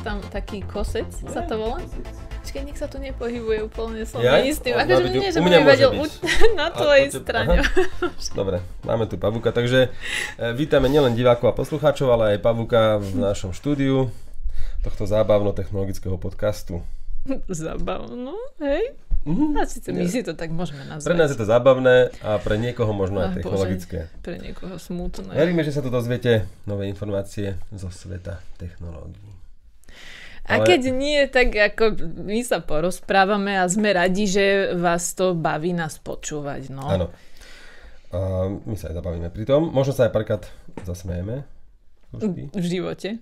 tam taký kosec sa to volá. Počkej, nech sa tu nepohybuje úplne som Ja? neistý. Akože videu- že u mňa vadil byť. na tvojej poďte- strane. Dobre, máme tu Pavúka, takže e, vítame nielen divákov a poslucháčov, ale aj Pavúka v našom štúdiu tohto zábavno-technologického podcastu. Zabavno, hej? Mhm. A síce my si to tak môžeme nazvať. Pre nás je to zábavné a pre niekoho možno Ach, aj Bože. technologické. Pre niekoho smutné. Veríme, že sa tu dozviete nové informácie zo sveta technológií. A Ale- keď nie, tak ako my sa porozprávame a sme radi, že vás to baví nás počúvať. No. Áno. A my sa aj zabavíme pri tom. Možno sa aj párkrát zasmejeme. Vždy. V živote.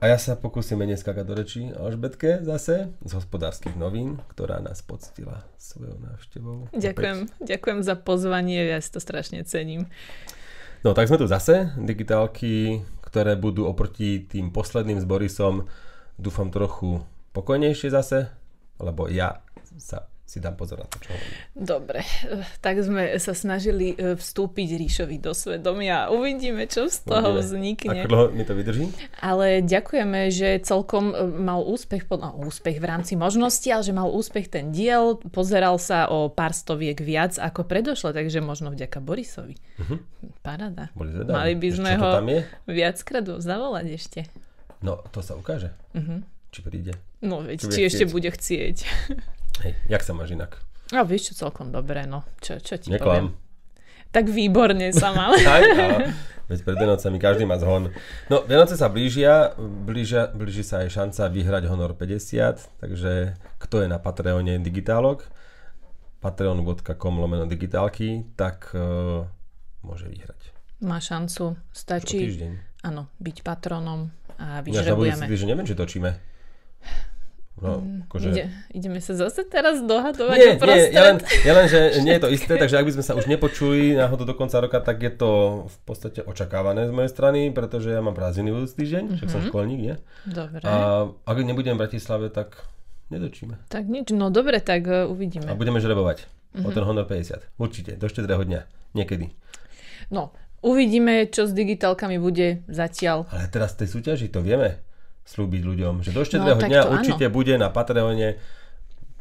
A ja sa pokúsim neskakať do rečí Alžbetke zase z hospodárskych novín, ktorá nás poctila svojou návštevou. Ďakujem, ďakujem za pozvanie, ja si to strašne cením. No tak sme tu zase, digitálky, ktoré budú oproti tým posledným s Borisom dúfam trochu pokojnejšie zase, lebo ja sa si dám pozor na to, čo hovorím. Dobre, tak sme sa snažili eh, vstúpiť Ríšovi do svedomia. Uvidíme, čo z toho Uvidíme, vznikne. Ako dlho mi to vydrží? Ale ďakujeme, že celkom eh, mal úspech, no, úspech v rámci možnosti, ale že mal úspech ten diel. Pozeral sa o pár stoviek viac ako predošle, takže možno vďaka Borisovi. Boli zvedaví. Mali by sme ho viackrát zavolať ešte. No, to sa ukáže. Mhm. Či príde. No veď, Či či ešte chcieť. bude chcieť. Hej, jak sa máš inak? A vieš čo, celkom dobre, no. Čo, čo ti Neklam. poviem? Tak výborne sa mal. Aj, a, veď pred Vianocami každý má zhon. No, Vianoce sa blížia, blížia, blíži sa aj šanca vyhrať Honor 50, takže kto je na Patreone digitálok, patreon.com lomeno digitálky, tak uh, môže vyhrať. Má šancu, stačí áno, byť patronom a Ináč na budúci vyžrebujeme. týždeň neviem, či točíme. No, akože... Ide, ideme sa zase teraz dohadovať Nie, nie, ja len, ja len, že nie je to isté, takže ak by sme sa už nepočuli náhodou do konca roka, tak je to v podstate očakávané z mojej strany, pretože ja mám prázdniny budúci týždeň, však som školník, nie? Dobre, A ak nebudem v Bratislave, tak nedočíme. tak nič, no dobre, tak A uvidíme. budeme žrebovať o ten Honor 50. Určite, do štedrého dňa. Niekedy. No, uvidíme, čo s digitálkami bude zatiaľ. Ale teraz v tej súťaži to vieme slúbiť ľuďom, že do štedrého tak dňa to áno. určite bude na Patreone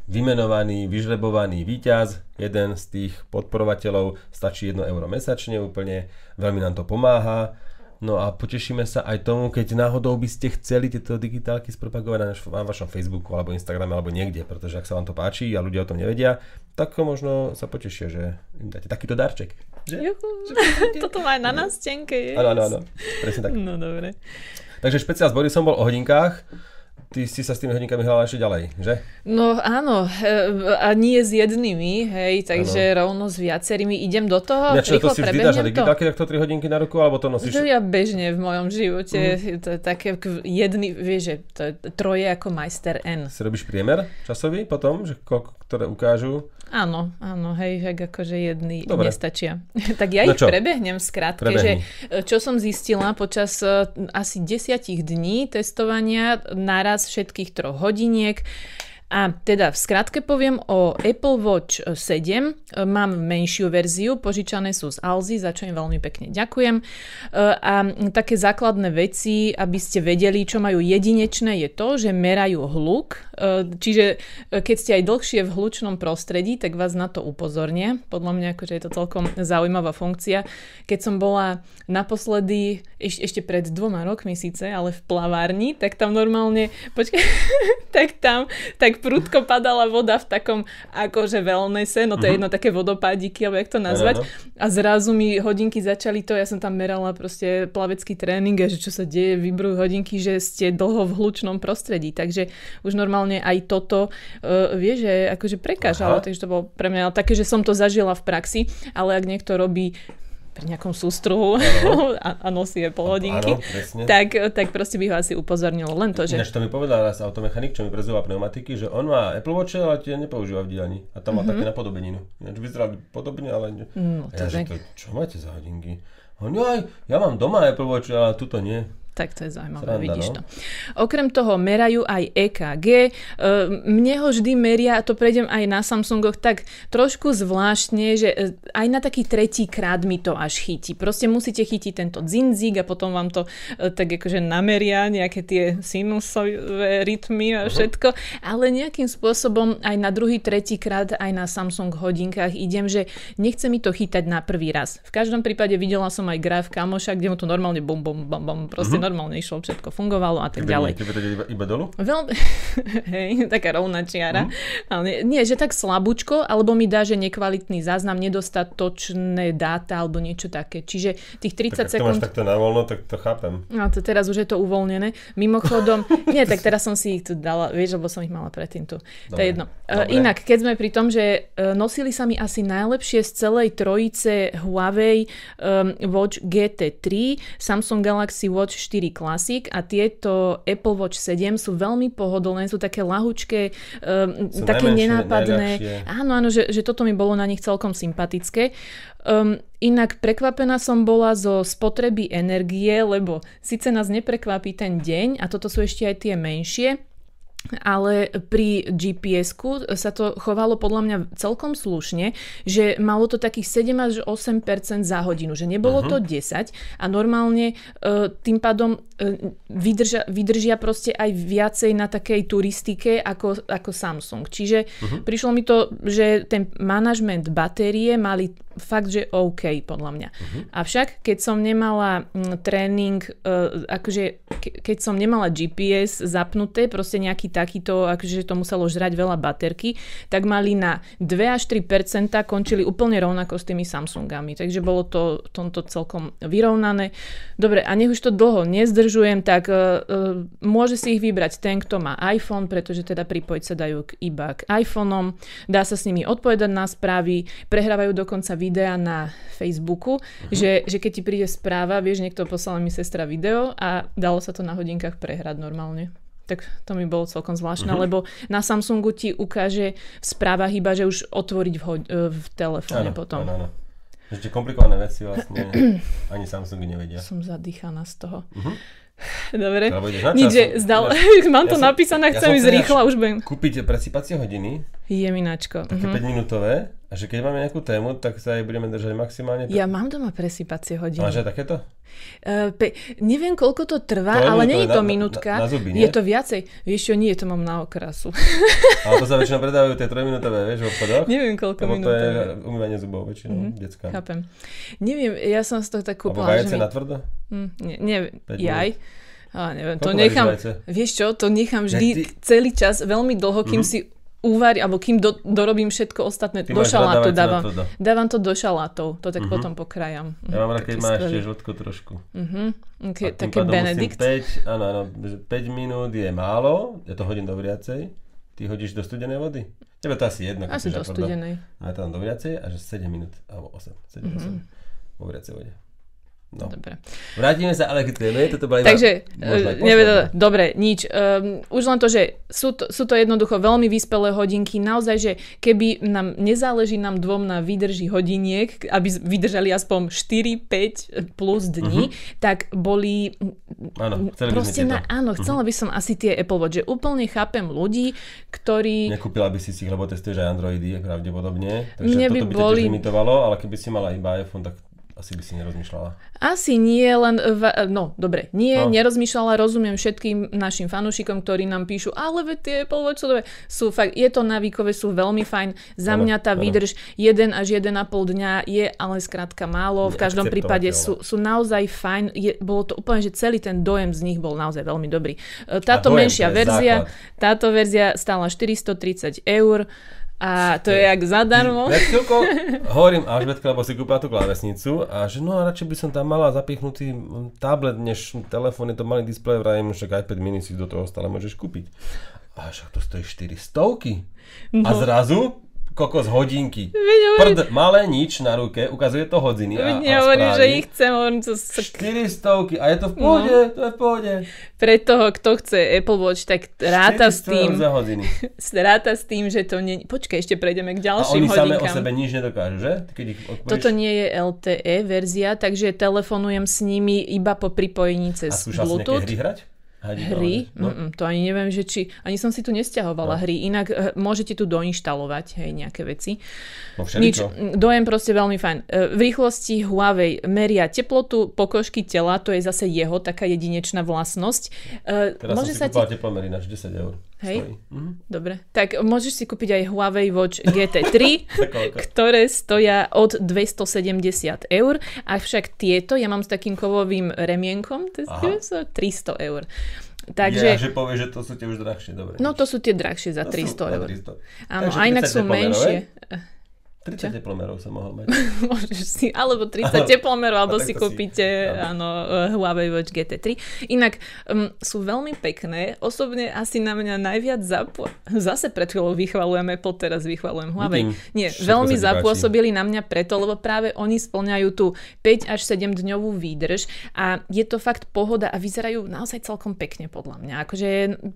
vymenovaný, vyžrebovaný víťaz, jeden z tých podporovateľov, stačí 1 euro mesačne úplne, veľmi nám to pomáha. No a potešíme sa aj tomu, keď náhodou by ste chceli tieto digitálky spropagovať na, naš, na vašom Facebooku alebo Instagrame alebo niekde, pretože ak sa vám to páči a ľudia o tom nevedia, tak možno sa potešia, že im dáte takýto darček. Že? Juhu, toto má aj na nás tenke. Áno, áno, áno, presne tak. No dobre. Takže špeciál s Borisom bol o hodinkách, ty si sa s tými hodinkami hľadala ešte ďalej, že? No áno, e, a nie s jednými, hej, takže rovno s viacerými. Idem do toho, Ja, čo, to si vždy dáš na digitálke takto 3 hodinky na ruku, alebo to nosíš? To ja bežne v mojom živote, Mhm. to je také jedný, vieš, že to je troje ako majster N. Si robíš priemer časový potom, že koľko, ktoré ukážu? Áno, áno, hej, tak akože jedny Dobre. nestačia. tak ja No ich čo? prebehnem Prebehni. že čo som zistila počas e, asi desiatich dní testovania naraz všetkých troch hodiniek, a teda v skratke poviem o Apple Watch 7. Mám menšiu verziu, požičané sú z Alzy, za čo im veľmi pekne ďakujem. E, A také základné veci, aby ste vedeli, čo majú jedinečné, je to, že merajú hluk. E, Čiže e, keď ste aj dlhšie v hlučnom prostredí, tak vás na to upozornia. Podľa mňa akože je to celkom zaujímavá funkcia. Keď som bola naposledy, eš, ešte pred dvoma rokmi síce, ale v plavárni, tak tam normálne, počkaj, tak tam, tak prudko padala voda v takom akože wellnesse, no to je jedno také vodopádiky, alebo jak to nazvať. A zrazu mi hodinky začali to, ja som tam merala proste plavecký tréning a že čo sa deje, vybrujú hodinky, že ste dlho v hlučnom prostredí. Takže už normálne aj toto, uh, vieš, že akože prekážalo, Aha. takže to bolo pre mňa také, že som to zažila v praxi, ale ak niekto robí pri nejakom sústruhu a, a nosí Apple hodinky, Áno, presne. tak, tak proste by ho asi upozornilo. Len to, že... Ináč to mi povedal raz automechanik, čo mi prezúva pneumatiky, že on má Apple Watch, ale tie nepoužíva v dielni. A tam má také napodobeninu. Ináč vyzerali podobne, ale... No, a ja, to že to, čo máte za hodinky? On, ja, ja mám doma Apple Watch, ale tuto nie. Tak to je zaujímavé, Sranda, vidíš no. to. Okrem toho merajú aj EKG. E, Mne ho vždy meria, a to prejdem aj na Samsungoch, tak trošku zvláštne, že e, aj na taký tretí krát mi to až chytí. Proste musíte chytiť tento dzinzík a potom vám to e, tak akože nameria nejaké tie sinusové rytmy a všetko. Ale nejakým spôsobom aj na druhý, tretí krát aj na Samsung hodinkách idem, že nechce mi to chytať na prvý raz. V každom prípade videla som aj graf kamoša, kde mu to normálne bum, bum, bum, bum, proste normálne išlo, všetko fungovalo a tak Tebe ďalej. Tebe to iba, iba dolu? Veľmi, hej, taká rovná čiara. Ale nie, nie, že tak slabúčko, alebo mi dá, že nekvalitný záznam, nedostatočné dáta alebo niečo také. Čiže tých 30 Tak ak to sekúnd... máš takto na voľno, tak to chápem. No to teraz už je to uvoľnené. Mimochodom, nie, tak teraz som si ich tu dala, vieš, lebo som ich mala predtým tu. To Dobre, je jedno. E, dobre. Inak, keď sme pri tom, že e, nosili sa mi asi najlepšie z celej trojice Huawei um, Watch GT3, Samsung Galaxy Watch 4 Classic a tieto Apple Watch 7 sú veľmi pohodlné, sú také lahučké, um, Sú také nenápadné. najľahšie. Áno, áno, že, že toto mi bolo na nich celkom sympatické. Um, inak prekvapená som bola zo spotreby energie, lebo síce nás neprekvapí ten deň a toto sú ešte aj tie menšie, ale pri GPS-ku sa to chovalo podľa mňa celkom slušne, že malo to takých 7 až 8 za hodinu, že nebolo uh-huh. to 10 a normálne e, tým pádom e, vydržia, vydržia proste aj viacej na takej turistike ako, ako Samsung. Čiže uh-huh. prišlo mi to, že ten manažment batérie mali fakt, že OK podľa mňa. Uh-huh. Avšak, keď som nemala mm, tréning, e, akože ke, keď som nemala GPS zapnuté, proste nejaký takýto, akože to muselo žrať veľa baterky, tak mali na 2 až 3 končili úplne rovnako s tými Samsungami. Takže bolo to v tomto celkom vyrovnané. Dobre, a nech už to dlho nezdržujem, tak uh, uh, môže si ich vybrať ten, kto má iPhone, pretože teda pripojiť sa dajú k, iba k iPhoneom. Dá sa s nimi odpovedať na správy, prehrávajú dokonca videa na Facebooku, uh-huh. že, že keď ti príde správa, vieš, niekto poslal mi sestra video a dalo sa to na hodinkách prehrať normálne tak to mi bolo celkom zvláštne, uh-huh. lebo na Samsungu ti ukáže v správach iba, že už otvoriť v, ho- v telefóne Áno, potom. áno, áno. Že tie komplikované veci vlastne ani Samsungy nevedia. Som zadýchaná z toho. Mhm. Dobre. Nič, že zdal... Mám to Ja napísané, ja chcem som ísť rýchlo už budem. Kúpiť presýpacie hodiny, Jemináčko. také Mhm. 5 minútové, a že keď máme nejakú tému, tak sa jej budeme držať maximálne. Ja mám doma presýpacie hodiny. Máš aj takéto? Uh, pe- neviem, koľko to trvá, To ale nie je to na- minútka. na- na zuby, nie? je to viacej. Vieš čo, nie, to mám na okrasu. Ale to sa väčšinou predávajú tie 3-minútové, vieš, v obchodoch. neviem, koľko minút. to je umývanie zubov väčšinou, Mhm. mm-hmm. detská. Chápem. Neviem, ja som z toho tak Alebo kúpila, že vajce mi... na tvrdo? Hm, nie, nie, jaj. A neviem, to Koľko varíš nechám, vieš čo, to nechám vždy ty- celý čas veľmi dlho, kým Mhm. si uvarí, alebo kým do, dorobím všetko ostatné. Ty do šalátu dávam. tvrdo. Dávam to do šalátov, to tak Mhm. potom pokrajam. Ja mám rád, keď skvelý. tiež žltko trošku. Mhm, okay, také Benedikt. Musím 5, áno, áno, že 5 minút je málo, ja to hodím do vriacej. Ty hodíš do studenej vody? Tebe to asi jedno. Asi si do studenej. A to dám do vriacej a že 7 minút, alebo 8, 7, Mhm. 8 vo vriacej vode. No. Dobre. Vrátime sa ale k téme, toto bola Takže, e, posledná. dobre, nič. Um, už len to, že sú to, sú to jednoducho veľmi vyspelé hodinky. Naozaj, že keby nám nezáleží nám dvom na výdrži hodiniek, aby vydržali aspoň 4-5 plus dní, uh-huh. tak boli... Áno, chceli proste na, áno, chcela by som asi tie Apple Watch, že úplne chápem ľudí, ktorí... Nekúpila by si si ich, lebo testuješ aj Androidy pravdepodobne. Takže Mne by toto by boli- ťa limitovalo, ale keby si mala iba iPhone, tak asi by si nerozmýšľala. Asi nie, len, v, no dobre, nie, No. nerozmýšľala, rozumiem všetkým našim fanúšikom, ktorí nám píšu, ale veď tie Watch sú, fakt, je to návykové, sú veľmi fajn, za Áno, mňa tá áno. výdrž 1 až 1,5 dňa je ale skrátka málo, v každom prípade sú, sú naozaj fajn, je, bolo to úplne, že celý ten dojem z nich bol naozaj veľmi dobrý. E, Táto dojem, menšia verzia, základ. táto verzia stála 430 eur a to je jak zadarmo. Pred chvíľkou hovorím Alžbetke, lebo si kúpila tú klávesnicu a že no a radšej by som tam mala zapichnutý tablet, než telefón, je to malý displej, vrajím, však iPad mini si do toho stále môžeš kúpiť. A však to stojí 400 A No. zrazu kokos hodinky. Hovorím, Prd, malé nič na ruke, ukazuje to hodiny a, a nehovorím, že ich chcem, hovorím, to sa 400 a je to v pohode, No. to je v pohode. pre toho, kto chce Apple Watch, tak ráta s 400 eur tým, za hodiny. ráta s tým, že to nie... Počkaj, ešte prejdeme k A ďalším oni same o hodinkám. sebe nič nedokážu, že? Keď ich odpojíš, Toto nie je LTE verzia, takže telefonujem s nimi iba po pripojení a cez skúšal si nejaké Bluetooth. hry hrať? Hry? No. Mm-mm, to ani neviem, že či... Ani som si tu nestiahovala No. hry. Inak eh, môžete tu doinštalovať hej, nejaké veci. no Nič, mm, dojem proste veľmi fajn. E, V rýchlosti Huawei meria teplotu pokožky tela, to je zase jeho taká jedinečná vlastnosť. E, Teraz Môže som si sa ti... kúpal teplomery na 10 eur. Hej. Mhm. Dobre, tak môžeš si kúpiť aj Huawei Watch GT3, Tak koľko? ktoré stoja od 270 eur, avšak tieto, ja mám s takým kovovým remienkom, to je Aha. 300 eur. Takže... Ja, že povieš, že to sú tie už drahšie, dobre. no to sú tie drahšie za To sú 300 na eur. 300. Áno, Takže a inak 30 sú menšie. 30 teplomerov som mohol mať. Môžeš si, alebo 30 teplomerov, alebo si takto si- kúpite áno, eh, Huawei Watch GT3. Inak um, sú veľmi pekné. Osobne asi na mňa najviac zapo... Zase pred chvíľou vychvalujem Apple, teraz vychvalujem Huawei. Vidím, Nie, veľmi zapôsobili na mňa preto, lebo práve oni splňajú tú 5 až 7 dňovú výdrž a je to fakt pohoda a vyzerajú naozaj celkom pekne podľa mňa. Akože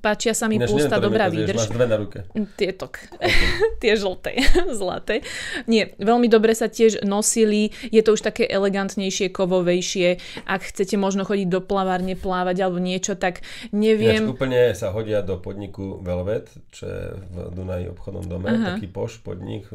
páčia sa mi Ináč pústa, neviem, dobrá výdrž. Máš dve na ruke. Tieto, tie žlté, zlaté. Nie, veľmi dobre sa tiež nosili, je to už také elegantnejšie, kovovejšie. Ak chcete možno chodiť do plavárne, plávať alebo niečo, tak Ináč neviem. úplne sa hodia do podniku Velvet, čo je v Dunaji obchodnom dome, Aha. taký poš podnik,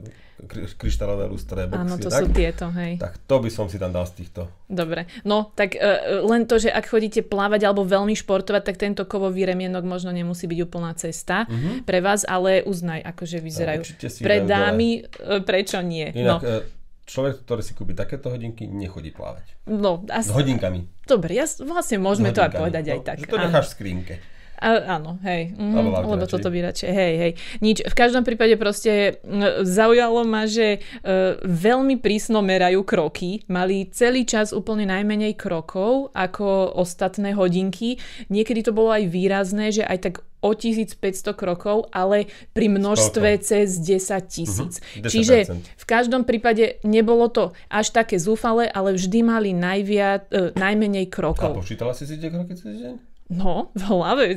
kryštálové lustré, boxy, Áno, to tak, sú tieto, hej. tak to by som si tam dal z týchto. Dobre. No, tak uh, len to, že ak chodíte plávať alebo veľmi športovať, tak tento kovový remienok možno nemusí byť úplná cesta Mhm. pre vás, ale uznaj, akože vyzerajú. si Pre dole. dámy, uh, prečo nie? Inak no, e, človek, ktorý si kúpi takéto hodinky, nechodí plávať. no, S asi, hodinkami. dobre, ja, s- vlastne môžeme S to aj povedať aj No, tak. Že to necháš v skrínke. A, áno, hej. Aute lebo radšej. toto by radšej, hej, hej. Nič. V každom prípade proste mm, zaujalo ma, že e, veľmi prísno merajú kroky. Mali celý čas úplne najmenej krokov ako ostatné hodinky. Niekedy to bolo aj výrazné, že aj tak o 1500 krokov, ale pri množstve cez 10 tisíc. 10%. Čiže v každom prípade nebolo to až také zúfale, ale vždy mali najviac, e, najmenej A krokov. počítala si si tie kroky cez deň? No, v hlave.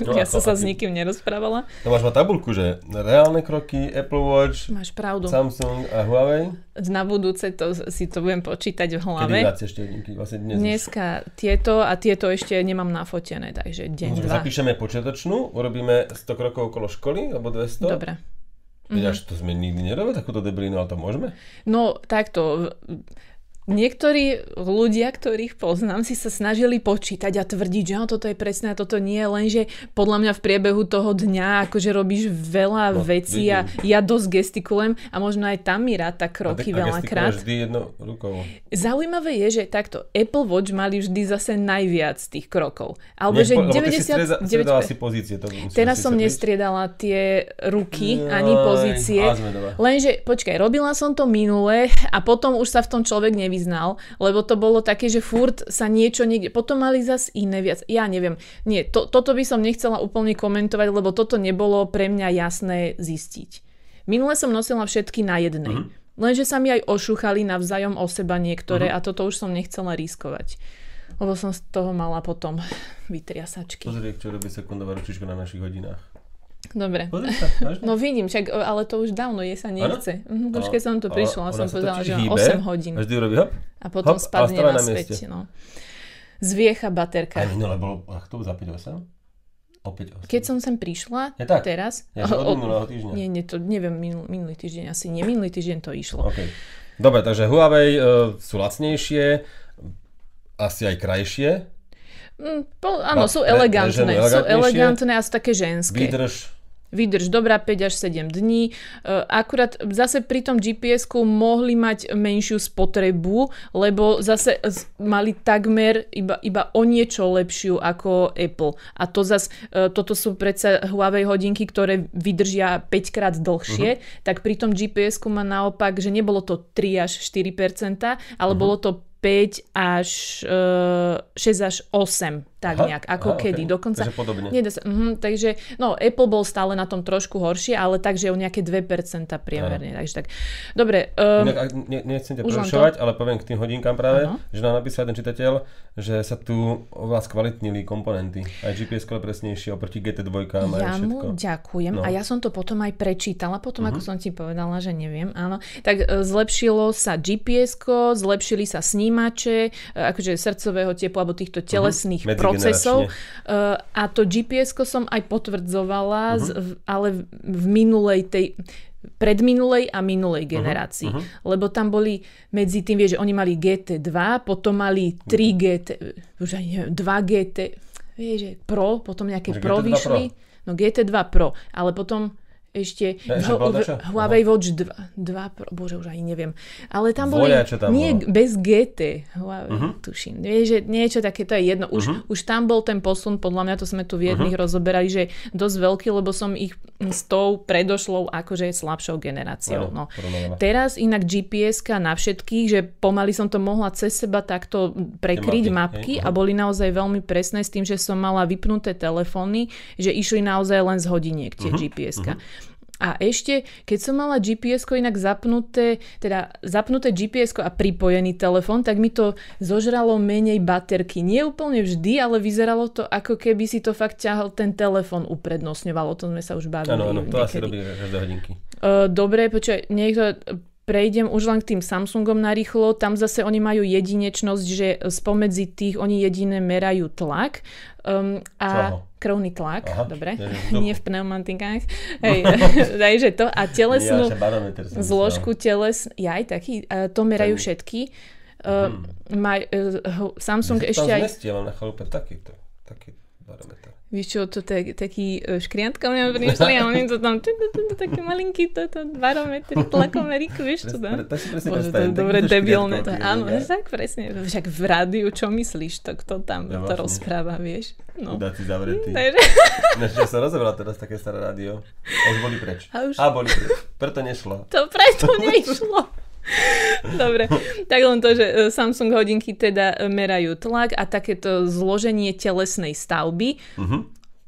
No ja som sa s nikým nerozprávala. No máš ma tabulku, že reálne kroky, Apple Watch, Máš pravdu. Samsung a Huawei. Na budúce to, si to budem počítať v Kedy hlave. vracia ešte hodinky? Vlastne dnes. už. Dneska tieto a tieto ešte nemám nafotené, takže deň, Môžeme dva. Zapíšeme počiatočnú, urobíme 100 krokov okolo školy, alebo 200. Dobre. Mhm. Veď až to sme nikdy nerobili, takúto debilinu, ale to môžeme. No takto, niektorí ľudia, ktorých poznám, si sa snažili počítať a tvrdiť, že "Á, toto je presné a toto nie, lenže podľa mňa v priebehu toho dňa akože robíš veľa No, vecí a ja dosť gestikulujem a možno aj tam mi ráta kroky a veľakrát. vždy jednou rukou. Zaujímavé je, že takto Apple Watch mali vždy zase najviac tých krokov. Alebo že si strieda- 90... striedala si pozície. To Teraz som nestriedala tie ruky Jaj, ani pozície. Lenže, počkaj, robila som to minule a potom už sa v tom človek nevyznal, lebo to bolo také, že furt sa niečo niekde... Potom mali zas iné viac. Ja neviem. Nie, to, toto by som nechcela úplne komentovať, lebo toto nebolo pre mňa jasné zistiť. Minule som nosila všetky na jednej. Mhm. Lenže sa mi aj ošúchali navzájom o seba niektoré a toto už som nechcela riskovať. Lebo som z toho mala potom vytriasačky. Pozri, čo robí sekundová ručička na našich hodinách. Dobre. Sa, to? No vidím, však, ale to už dávno je sa nechce. Mhm, už keď som A- prišla, som povedala, že hýbe 8 hodín. A vždy urobí hop. A potom hop, spadne na, na svete. No. Zviecha baterka. minule bolo, ach, to za 5-8? Opäť 8. Keď som sem prišla, Je tak? teraz... Ja, od minulého týždňa. Nie, nie, to neviem, minul, minulý týždeň, asi nie, minulý týždeň to išlo. OK. Dobre, takže Huawei uh, sú lacnejšie, asi aj krajšie. Mm, po, áno, Ba- sú elegantné. sú elegantné a sú také ženské. Výdrž. Vydrž dobrá 5 až 7 dní. E, Akurát zase pri tom GPS-ku mohli mať menšiu spotrebu, lebo zase mali takmer iba, iba o niečo lepšiu ako Apple. A to zase, toto sú predsa Huawei hodinky, ktoré vydržia 5 krát dlhšie, Mhm. tak pri tom GPS-ku má naopak, že nebolo to 3 až 4%, ale Mhm. bolo to 5 až e, 6 až 8 tak Aha, nejak, ako aha, kedy. okej. Dokonca, Takže podobne. Nedá sa, mhm, takže, no, Apple bol stále na tom trošku horšie, ale takže o nejaké 2% priemerne. Takže tak. Dobre, um, Inak, ak ne, nechcem ťa prerušovať, ale poviem k tým hodinkám práve, Áno. že nám napísal jeden čitateľ, že sa tu oveľa skvalitnili komponenty. Aj GPS je presnejšie oproti GT2 aj Ja všetko. mu ďakujem No. a ja som to potom aj prečítala, potom ako som ti povedala, že neviem, áno. Tak e, zlepšilo sa gps zlepšili sa snímače, e, akože srdcového tepla alebo týchto telesných Medzigeneračne. Procesov. E, A to gps som aj potvrdzovala, z- v- ale v- minulej tej predminulej a minulej generácii. Lebo tam boli medzi tým, vieš, že oni mali GT2, potom mali 3 GT, už aj neviem, 2 GT, vieš, že Pro, potom nejaké Pro GT2 vyšli. No GT2 Pro, ale potom ešte v- dačo? Huawei Watch 2, 2 Pro, bože už aj neviem. Ale tam boli, tam nie bolo. bez GT, Huawei, tuším. Vieš, že niečo také, to je jedno. Už, už tam bol ten posun, podľa mňa to sme tu v jedných rozoberali, že dosť veľký, lebo som ich s tou predošlou akože slabšou generáciou. No. Porovnávala. Teraz inak gps na všetkých, že pomaly som to mohla cez seba takto prekryť Tie mapky, mapy, hej, a boli naozaj veľmi presné s tým, že som mala vypnuté telefóny, že išli naozaj len z hodiniek tie gps A ešte, keď som mala gps inak zapnuté, teda zapnuté gps a pripojený telefón, tak mi to zožralo menej baterky. Nie úplne vždy, ale vyzeralo to, ako keby si to fakt ťahal ten telefón uprednostňoval. O tom sme sa už bavili. Áno, áno, to asi robí každé hodinky. Uh, dobre, počkaj, niekto prejdem už len k tým Samsungom narýchlo, tam zase oni majú jedinečnosť, že spomedzi tých oni jediné merajú tlak um, a Čoho? Krvný tlak, Aha, dobre, ja neviem, nie v pneumatikách, hej, takže to. A telesnú Ja, že zložku teles, ja aj taký, uh, to merajú Ten- všetky. Uh, maj, uh, Samsung ešte aj... zmestí, ja mám na chalupe takýto, taký barometer. Vieš čo, to je taký e, škriatka mňa prišli a oni to tam tu, tu, tu, tu, také malinký to, to barometry, tlakomerík, vieš čo tam? tak si presne Bože, to je dobre debilné. To, áno, tak presne. Však v rádiu, čo myslíš, to kto tam Ja to vlastne. rozpráva, vieš? No. Chudáci zavretí. Takže, Než ja som rozoberal teraz také staré rádio. A už boli preč. A už- A boli preč. Preto nešlo. to preto nešlo. Dobre, tak len to, že e, Samsung hodinky teda e, merajú tlak a takéto zloženie telesnej stavby. Mhm.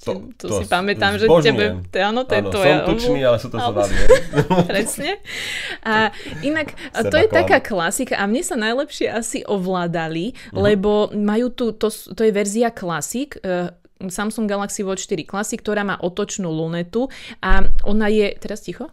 To, si pamätám, že zbožňujem. tebe, to, áno, to je Áno, tvoja som tučný, ale sú to svaly. Presne. A inak, to Seba je klam. taká klasika a mne sa najlepšie asi ovládali, Mhm. lebo majú tu, to, to je verzia eh, Samsung Galaxy Watch 4 Classic, ktorá má otočnú lunetu a ona je, teraz ticho?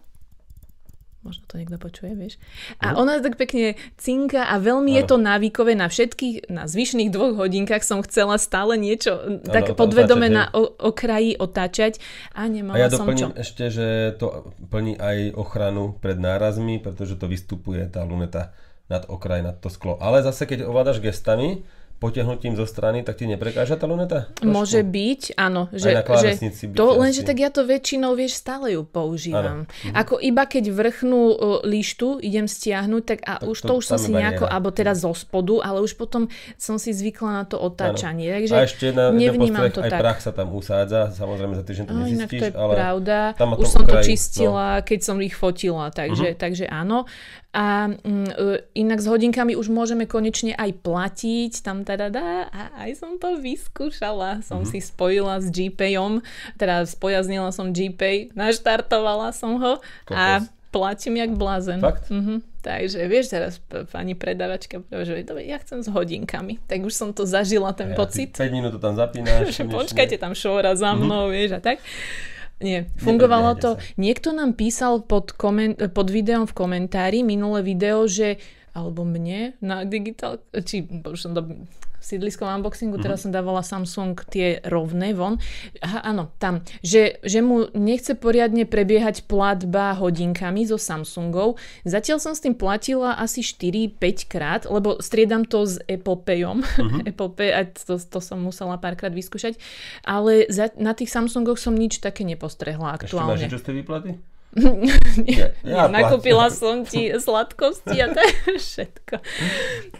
Možno to niekto počuje, vieš. A ona tak pekne cinka a veľmi je Mhm. Áno. to návykové na všetkých, na zvyšných dvoch hodinkách som chcela stále niečo Áno, tak podvedome na o, okraji otáčať a nemala A ja som čo. doplním ešte, že to plní aj ochranu pred nárazmi, pretože to vystupuje tá luneta nad okraj, nad to sklo. Ale zase, keď ovládaš gestami, potiahnutím zo strany, tak ti neprekáža tá luneta? Trošku? Môže byť, áno. Že, na že to, lenže tak ja to väčšinou, vieš, stále ju používam. Mhm. Ako iba keď vrchnú uh, lištu idem stiahnuť, tak a už to, to- už som si nejako, bariéra. alebo teda zo spodu, ale už potom som si zvykla na to otáčanie. Takže a ešte jedna nevnímam to aj tak. prach sa tam usádza, samozrejme za týždeň to No, inak to nezistíš, je ale pravda. tam na Už som to okraji, čistila, keď som ich fotila, takže, Mhm. takže áno. A mm, e, inak s hodinkami už môžeme konečne aj platiť, tam teda dá, a aj som to vyskúšala. Som Mhm. si spojila s GPayom, teda spojaznila som GPay, naštartovala som ho a Kokos. platím jak blázen. Fakt? Mhm. Takže vieš teraz, pani predavačka, povedala, že dobre, ja chcem s hodinkami. Tak už som to zažila, ten A pocit. 5 minút to tam zapínaš. Počkajte, tam šóra za mnou, Mhm. vieš, a tak. Nie, fungovalo to. Nepredbiehajte Niekto nám písal pod, koment- pod videom v komentári, minulé video, že alebo mne na digital, či už som sídliskom unboxingu, Mhm. teraz som dávala Samsung tie rovné von. Aha, áno, tam, že, že mu nechce poriadne prebiehať platba hodinkami so Samsungov. Zatiaľ som s tým platila asi 4-5 krát, lebo striedam to s Apple Payom. Mhm. Apple Pay, a to, to som musela párkrát vyskúšať. Ale za, na tých Samsungoch som nič také nepostrehla Ešte máš aktuálne. niečo z tej výplaty? Nie, ja nakúpila som ti sladkosti a to je všetko.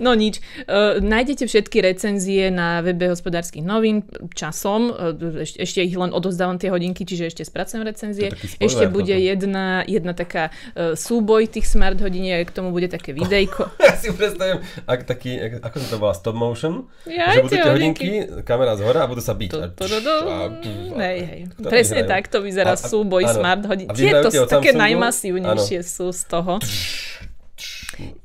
No nič. Uh, nájdete všetky recenzie na webe hospodárskych novín časom. Uh, ešte ich len odozdávam tie hodinky, čiže ešte spracujem recenzie. Ešte bude jedna, jedna taká uh, súboj tých smart hodiniek, k tomu bude také videjko. ja si predstavím, ak taký, ako sa to volá, stop motion, ja, že budú tie hodinky, kamera z hora a budú sa byť. Hej, hej. Presne tak to vyzerá súboj smart hodín. Tieto sú také najmasívnejšie sú z toho.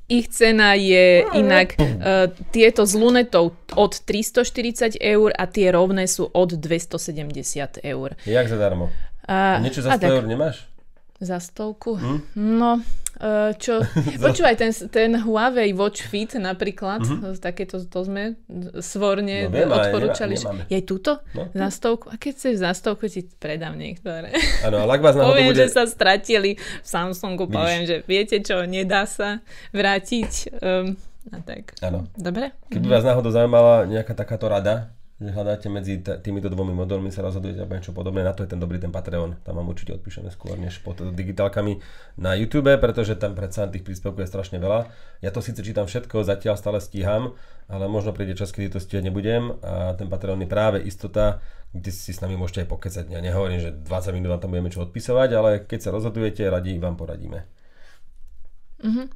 Ich cena je inak, uh, tieto z lunetou od 340 eur a tie rovné sú od 270 eur. Jak zadarmo? Uh, Niečo za 100 tak, eur nemáš? Za stovku? Hm? No, Uh, čo, počúvaj, ten, ten Huawei Watch Fit napríklad, uh-huh. takéto to sme svorne no, viem, odporúčali. Nemáme. Je túto? No. Za stovku? A keď chceš za stovku, ti predám niektoré. Áno, ale ak vás náhodou Poviem, bude... že sa stratili v Samsungu, Vidíš. poviem, že viete čo, nedá sa vrátiť. Um, a tak. Áno. Dobre? Keby uh-huh. vás náhodou zaujímala nejaká takáto rada, že hľadáte medzi t- týmito dvomi modelmi, sa rozhodujete alebo niečo podobné, na to je ten dobrý ten Patreon. Tam vám určite odpíšeme skôr než pod digitálkami na YouTube, pretože tam predsa tých príspevkov je strašne veľa. Ja to síce čítam všetko, zatiaľ stále stíham, ale možno príde čas, kedy to stíhať nebudem a ten Patreon je práve istota, kde si s nami môžete aj pokecať. Ja nehovorím, že 20 minút vám tam budeme čo odpisovať, ale keď sa rozhodujete, radi vám poradíme. Mm-hmm.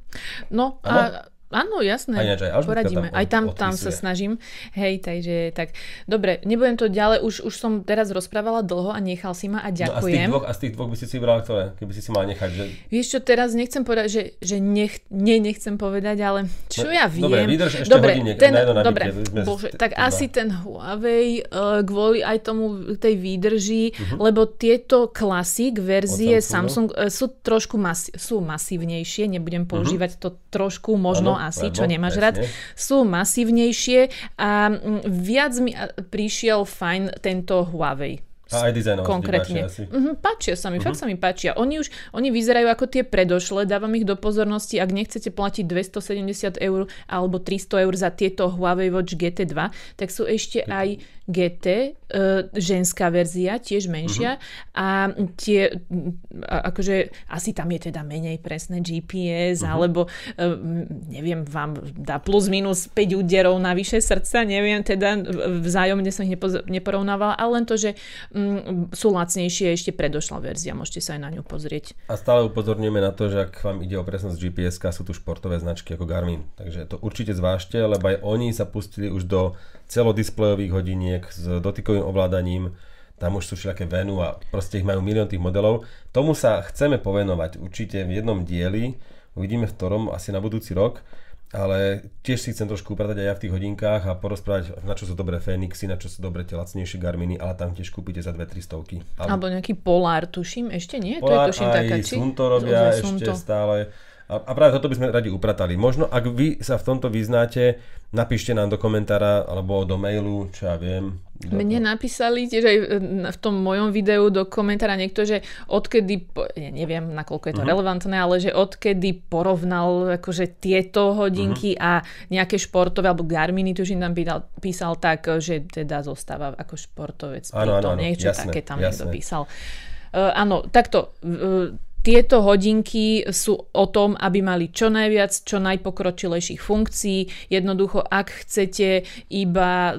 No a Áno, jasné. Aj, aj Poradíme. Tam aj tam, tam sa snažím. Hej, takže tak. Dobre, nebudem to ďalej, už, už som teraz rozprávala dlho a nechal si ma a ďakujem. No a, z tých dvoch, a z tých dvoch by si si vybrala ktoré, keby si si mal nechať? Že... Vieš čo, teraz nechcem povedať, že, že nech, nie, nechcem povedať, ale čo no, ja viem. Dobre, vydrž ešte dobre, hodiniek, ten, na dobre, bože, tak dva. asi ten Huawei uh, kvôli aj tomu tej výdrži, uh-huh. lebo tieto klasik verzie Samsung uh, sú trošku masi- sú masívnejšie, nebudem mhm. používať uh-huh. to trošku možno asi, čo nemáš presne. rád, sú masívnejšie a mm, viac mi prišiel fajn tento Huawei. A aj dizajnov konkrétne. Páčia, mm-hmm, páčia sa mi, uh-huh. fakt sa mi páčia. Oni už, oni vyzerajú ako tie predošle, dávam ich do pozornosti, ak nechcete platiť 270 eur alebo 300 eur za tieto Huawei Watch GT2, tak sú ešte aj GT, e, ženská verzia, tiež menšia uh-huh. a tie, a, akože asi tam je teda menej presné GPS, uh-huh. alebo uh, neviem, vám dá plus minus 5 úderov na vyše srdca, neviem, teda vzájomne som ich nepoz- neporovnávala, ale len to, že sú lacnejšie ešte predošla verzia, môžete sa aj na ňu pozrieť. A stále upozorňujeme na to, že ak vám ide o presnosť GPS, sú tu športové značky ako Garmin, takže to určite zvážte, lebo aj oni sa pustili už do celodisplejových hodiniek s dotykovým ovládaním, tam už sú všelijaké Venu a proste ich majú milión tých modelov. Tomu sa chceme povenovať určite v jednom dieli, uvidíme v ktorom, asi na budúci rok, ale tiež si chcem trošku upratať aj ja v tých hodinkách a porozprávať, na čo sú dobré Fenixy, na čo sú dobré tie lacnejšie Garminy, ale tam tiež kúpite za 2-3 stovky. Alebo nejaký Polar, tuším, ešte nie? Polar, to je tuším aj taká, či? Sunto robia ešte Sunto. stále. A, a práve toto by sme radi upratali. Možno, ak vy sa v tomto vyznáte, napíšte nám do komentára alebo do mailu, čo ja viem. Mne napísali tiež aj v tom mojom videu do komentára niekto, že odkedy, ja neviem, nakoľko je to uh-huh. relevantné, ale že odkedy porovnal akože tieto hodinky uh-huh. a nejaké športové, alebo Garminy, tužím tam pýtal, písal tak, že teda zostáva ako športovec. Áno, áno, áno, niečo jasné, také tam jasné. niekto písal. Uh, áno, takto. Uh, tieto hodinky sú o tom, aby mali čo najviac, čo najpokročilejších funkcií. Jednoducho, ak chcete iba,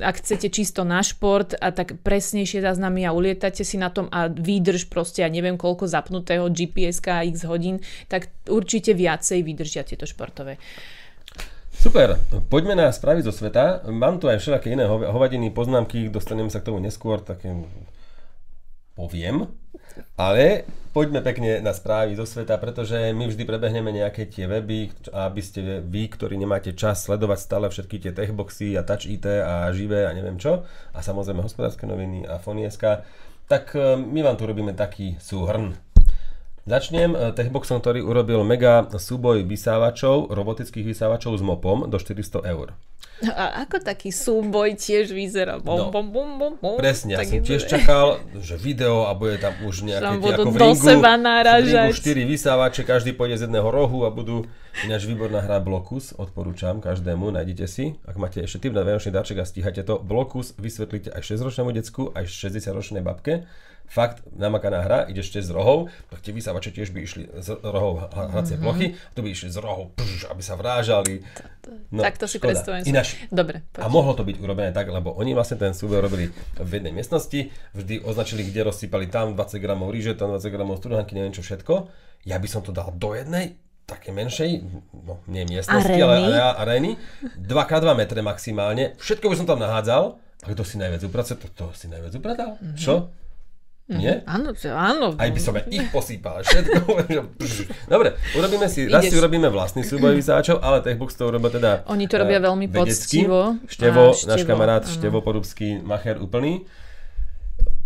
ak chcete čisto na šport a tak presnejšie záznamy a ulietate si na tom a výdrž proste, ja neviem koľko zapnutého GPS x hodín, tak určite viacej vydržia tieto športové. Super, poďme na správy zo sveta. Mám tu aj všelaké iné hovadiny, poznámky, dostaneme sa k tomu neskôr, tak poviem. Ale poďme pekne na správy zo sveta, pretože my vždy prebehneme nejaké tie weby, aby ste vy, ktorí nemáte čas sledovať stále všetky tie techboxy a touch IT a živé a neviem čo, a samozrejme hospodárske noviny a Fonieska, tak e, my vám tu robíme taký súhrn. Začnem e, techboxom, ktorý urobil mega súboj vysávačov, robotických vysávačov s mopom do 400 eur. A ako taký súboj tiež vyzerá? Bom, no, bom, bom, bom, bom. Presne, ja som tiež čakal, že video a bude tam už nejaké tie ako v ringu, seba v ringu 4 vysávače, každý pôjde z jedného rohu a budú ináč výborná hra Blokus, odporúčam každému, nájdete si. Ak máte ešte typ na vianočný dáček a stíhate to, Blokus vysvetlíte aj 6-ročnému decku, aj 60-ročnej babke fakt namakaná hra, ideš tiež z rohov, tak tie vysávače tiež by išli z rohov hracie mm-hmm. plochy, tu by išli z rohov, pš, aby sa vrážali. No, tak to si predstavujem. Ináč, Dobre. Poď. A mohlo to byť urobené tak, lebo oni vlastne ten súboj robili v jednej miestnosti, vždy označili, kde rozsypali tam 20 gramov ríže, tam 20 gramov studenky, neviem čo všetko. Ja by som to dal do jednej, také menšej, no nie miestnosti, arény. ale arény, 2x2 metre maximálne. Všetko by som tam nahádzal. A kto si najviac uprace, to, to si najviac upratal. Mm-hmm. Čo? Mhm. Nie? Áno, áno. Aj by som aj ich posýpal. Všetko. Dobre, urobíme si, raz si urobíme vlastný súboj vysáčov, ale Techbox to urobia teda Oni to robia veľmi vedecky. poctivo. Števo, števo, náš kamarát áno. Števo Porubský, macher úplný.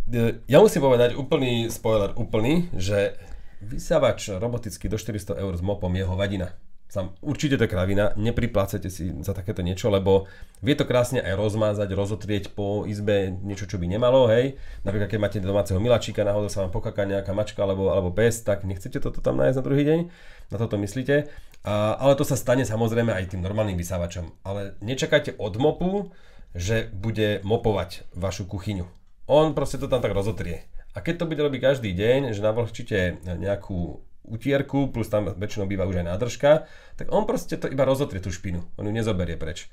E, ja musím povedať úplný spoiler, úplný, že vysávač robotický do 400 eur s mopom je hovadina. Sam, určite to je kravina, nepriplácete si za takéto niečo, lebo vie to krásne aj rozmázať, rozotrieť po izbe niečo, čo by nemalo, hej. Napríklad, keď máte domáceho milačíka, náhodou sa vám pokaká nejaká mačka alebo, alebo pes, tak nechcete toto tam nájsť na druhý deň, na toto myslíte. A, ale to sa stane samozrejme aj tým normálnym vysávačom. Ale nečakajte od mopu, že bude mopovať vašu kuchyňu. On proste to tam tak rozotrie. A keď to bude robiť každý deň, že navlhčíte nejakú utierku, plus tam väčšinou býva už aj nádržka, tak on proste to iba rozotrie tú špinu, on ju nezoberie preč.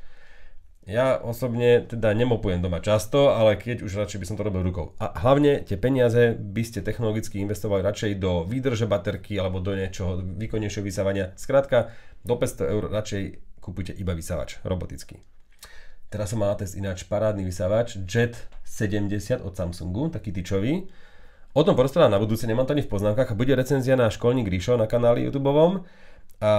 Ja osobne teda nemopujem doma často, ale keď už radšej by som to robil rukou. A hlavne tie peniaze by ste technologicky investovali radšej do výdrže baterky alebo do niečoho výkonnejšieho vysávania. Skrátka, do 500 eur radšej kúpujte iba vysávač robotický. Teraz som mal na test ináč parádny vysávač Jet 70 od Samsungu, taký tyčový O tom porozprávam na budúce, nemám to ani v poznámkach a bude recenzia na školník Ríšo na kanáli YouTube. A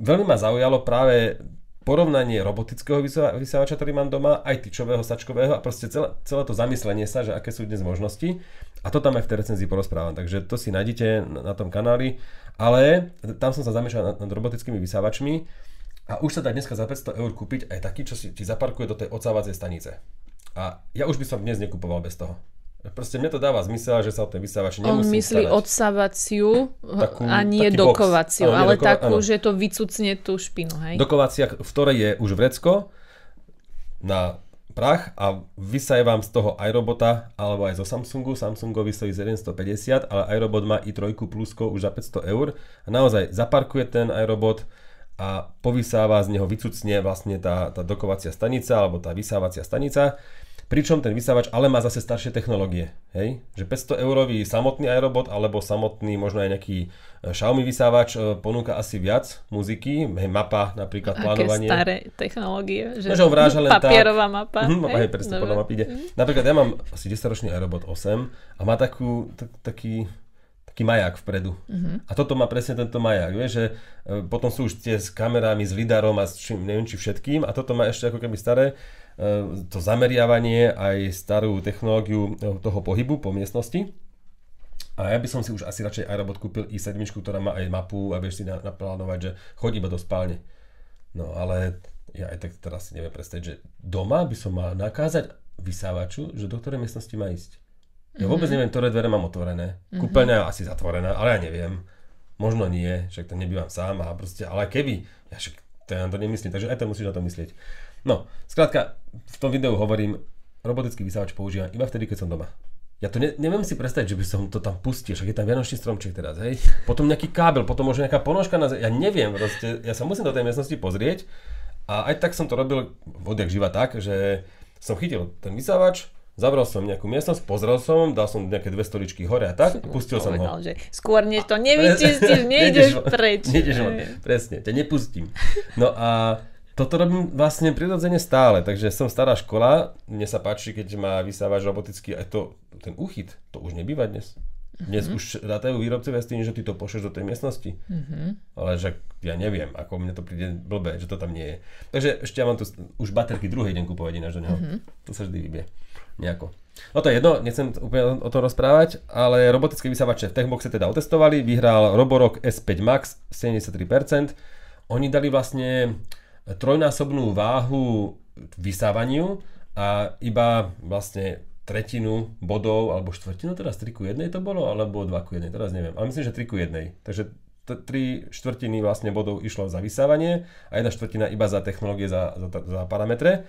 veľmi ma zaujalo práve porovnanie robotického vysávača, ktorý mám doma, aj tyčového, sačkového a proste celé, celé to zamyslenie sa, že aké sú dnes možnosti. A to tam aj v tej recenzii porozprávam, takže to si nájdete na, na tom kanáli. Ale tam som sa zamýšľal nad, nad robotickými vysávačmi a už sa dá dneska za 500 eur kúpiť aj taký, čo si ti zaparkuje do tej odsávacej stanice. A ja už by som dnes nekupoval bez toho. Proste mne to dáva zmysel, že sa o ten vysávač nemusí On myslí starať. odsávaciu takú, a nie dokovaciu, ale, ale dokova, takú, áno. že to vycucne tú špinu, hej? Dokovacia, v ktorej je už vrecko na prach a vysaje vám z toho iRobota alebo aj zo Samsungu. Samsungovi stojí 750, ale iRobot má i trojku plusko už za 500 eur. A naozaj zaparkuje ten iRobot a povysáva z neho, vycucne vlastne tá, tá dokovacia stanica alebo tá vysávacia stanica Pričom ten vysávač ale má zase staršie technológie. Hej? Že 500 eurový samotný aerobot alebo samotný možno aj nejaký e, Xiaomi vysávač e, ponúka asi viac muziky, hej, mapa napríklad, Aké plánovanie. staré technológie, že, no, že ho vráža len papierová tak. mapa. Mm, hej, hej presne, podľa mapy ide. Mm. Napríklad ja mám asi 10-ročný aerobot 8 a má takú, tak, taký taký maják vpredu. Uh-huh. A toto má presne tento maják, vieš, že e, potom sú už tie s kamerami, s lidarom a s čím, neviem či všetkým a toto má ešte ako keby staré to zameriavanie aj starú technológiu toho pohybu po miestnosti. A ja by som si už asi radšej iRobot kúpil i7, ktorá má aj mapu a vieš si naplánovať, že chodí iba do spálne. No ale ja aj tak teraz si neviem predstaviť, že doma by som mal nakázať vysávaču, že do ktorej miestnosti má ísť. Ja mm-hmm. vôbec neviem, ktoré dvere mám otvorené. Mm-hmm. Kúpeľňa asi zatvorená, ale ja neviem. Možno nie, však to nebývam sám a proste, ale keby, ja však to ja na to nemyslím, takže aj to musíš na to myslieť. No, skrátka, v tom videu hovorím, robotický vysávač používam iba vtedy, keď som doma. Ja to ne, neviem si predstaviť, že by som to tam pustil, však je tam vianočný stromček teraz, hej. Potom nejaký kábel, potom možno nejaká ponožka na zem, ja neviem, proste, ja sa musím do tej miestnosti pozrieť a aj tak som to robil odjak živa tak, že som chytil ten vysávač, Zavral som nejakú miestnosť, pozrel som, dal som nejaké dve stoličky hore a tak, pustil som ho. Že skôr než to nevyčistíš, nejdeš preč. Nejdeš von, presne, ťa nepustím. No a toto robím vlastne prirodzene stále, takže som stará škola, mne sa páči, keď má vysávač robotický, aj to, ten úchyt, to už nebýva dnes. Dnes mm-hmm. už rátajú výrobcovia s tým, že ty to pošleš do tej miestnosti. Mm-hmm. Ale že ja neviem, ako mne to príde blbé, že to tam nie je. Takže ešte ja mám tu už baterky druhý deň kúpovať ináč do neho. Mm-hmm. To sa vždy vybie. Nejako. No to je jedno, nechcem úplne o tom rozprávať, ale robotické vysávače v Techboxe teda otestovali, vyhral Roborock S5 Max 73%. Oni dali vlastne trojnásobnú váhu vysávaniu a iba vlastne tretinu bodov, alebo štvrtinu, teraz 3 ku 1 to bolo, alebo 2 ku 1, teraz neviem, ale myslím, že 3 ku 1. Takže t- tri štvrtiny vlastne bodov išlo za vysávanie a jedna štvrtina iba za technológie, za, za, za parametre.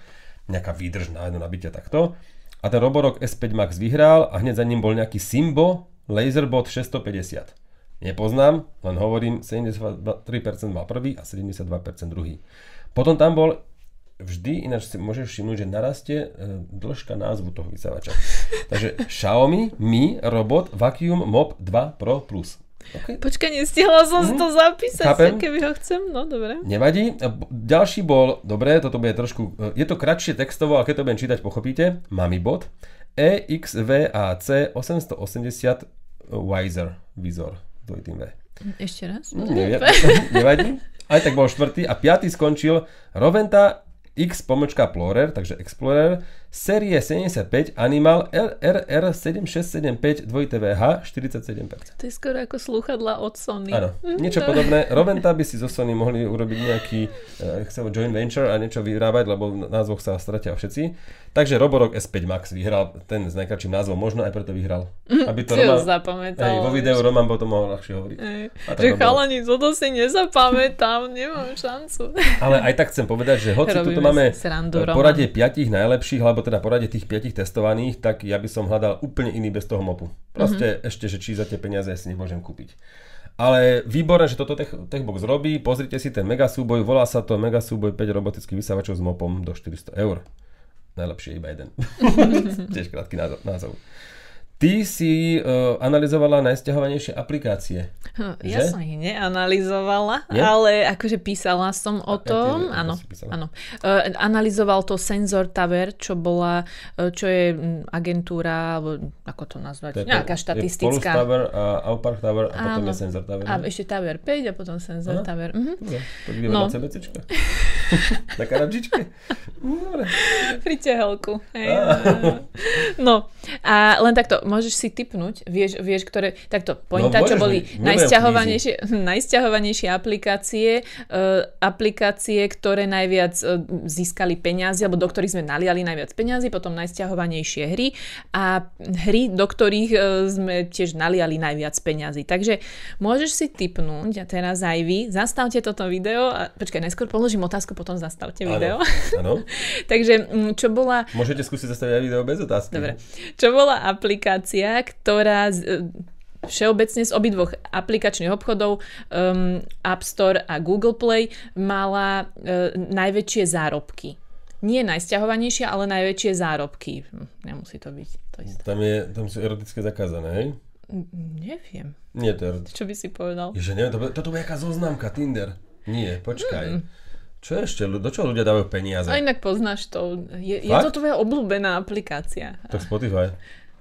Nejaká výdrž na jedno nabitie takto. a ten Roborock S5 Max vyhral a hneď za ním bol nejaký Simbo Laserbot 650. Nepoznám, len hovorím, 73% mal prvý a 72% druhý. Potom tam bol vždy, ináč si môžeš všimnúť, že narastie e, dĺžka názvu toho vysávača. Takže Xiaomi Mi Robot Vacuum Mop 2 Pro Plus. Okay. Počkaj, nestihla som Mhm. to zapísať, Chápem. keby ho chcem, no dobre. Nevadí. B- Ďalší bol, dobre, toto bude trošku, e, je to kratšie textovo, ale keď to budem čítať, pochopíte. Mamibot E EXVAC 880 Wiser Visor. Dvojitým V. Ešte raz? Nevie, nevadí. Aj tak bol štvrtý a piatý skončil Roventa X pomočka Plorer, takže Explorer, série 75 Animal RRR7675 2TVH 47%. To je skoro ako slúchadla od Sony. Áno, niečo podobné. Roventa by si zo Sony mohli urobiť nejaký uh, chcem, joint venture a niečo vyrábať, lebo v názvoch sa stratia všetci. Takže Roborock S5 Max vyhral ten s najkračším názvom, možno aj preto vyhral. Aby to Roman, zapamätal. hej, vo videu Roman potom mohol ľahšie hovoriť. Ej, A tak že Roborock. chalani, toto si nezapamätám, nemám šancu. Ale aj tak chcem povedať, že hoci tu máme srandu, Roman. poradie piatich najlepších, alebo teda poradie tých piatich testovaných, tak ja by som hľadal úplne iný bez toho mopu. Proste Mhm. ešte, že či za tie peniaze si nemôžem kúpiť. Ale výborné, že toto Tech, Techbox robí. Pozrite si ten mega súboj, volá sa to mega súboj 5 robotických vysávačov s mopom do 400 eur. Najlepšie iba jeden. Tiež krátky názov. Ty si uh, analyzovala najsťahovanejšie aplikácie. Hm, Ja som ich neanalizovala, Nie? ale akože písala som o A- tom. ako Áno, áno. Uh, analyzoval to Sensor Tower, čo bola, uh, čo je mm, agentúra, alebo ako to nazvať, nejaká Je Polus štatistická. Tower a Aupark Tower a potom Áno. je Sensor Tower. A ešte Tower 5 a potom Sensor Aha. Tower. Mhm. Dobre, No. na CBCčka. na karadžičke. Dobre. Pri tehelku. Hej. Á. No a len takto, môžeš si typnúť, vieš, vieš ktoré, takto, pointa, čo môžeš boli najsťahovanejšie, najsťahovanejšie aplikácie, uh, aplikácie, ktoré najviac uh, získali peniaze, alebo do ktorých sme naliali najviac peniazy, potom najsťahovanejšie hry a hry, do ktorých uh, sme tiež naliali najviac peniazy. Takže môžeš si typnúť, a teraz aj vy, zastavte toto video a počkaj, najskôr položím otázku, potom zastavte video. Áno. Takže mm, čo bola Môžete skúsiť zastaviť aj video bez otázky. Dobre. Čo bola aplikácia, ktorá z, e, všeobecne z obidvoch aplikačných obchodov um, App Store a Google Play mala uh, najväčšie zárobky. Nie najsťahovanejšie, ale najväčšie zárobky. Hm, nemusí to byť to isté. Tam, je, tam sú erotické zakázané, hej? Neviem. Nie, to je. Čo by si povedal? Ježe, neviem, to, toto bude jaká zoznamka, Tinder. Nie, počkaj. Mm. Čo ešte? Do čoho ľudia dávajú peniaze? A inak poznáš to. Je, je to tvoja obľúbená aplikácia. Tak Spotify.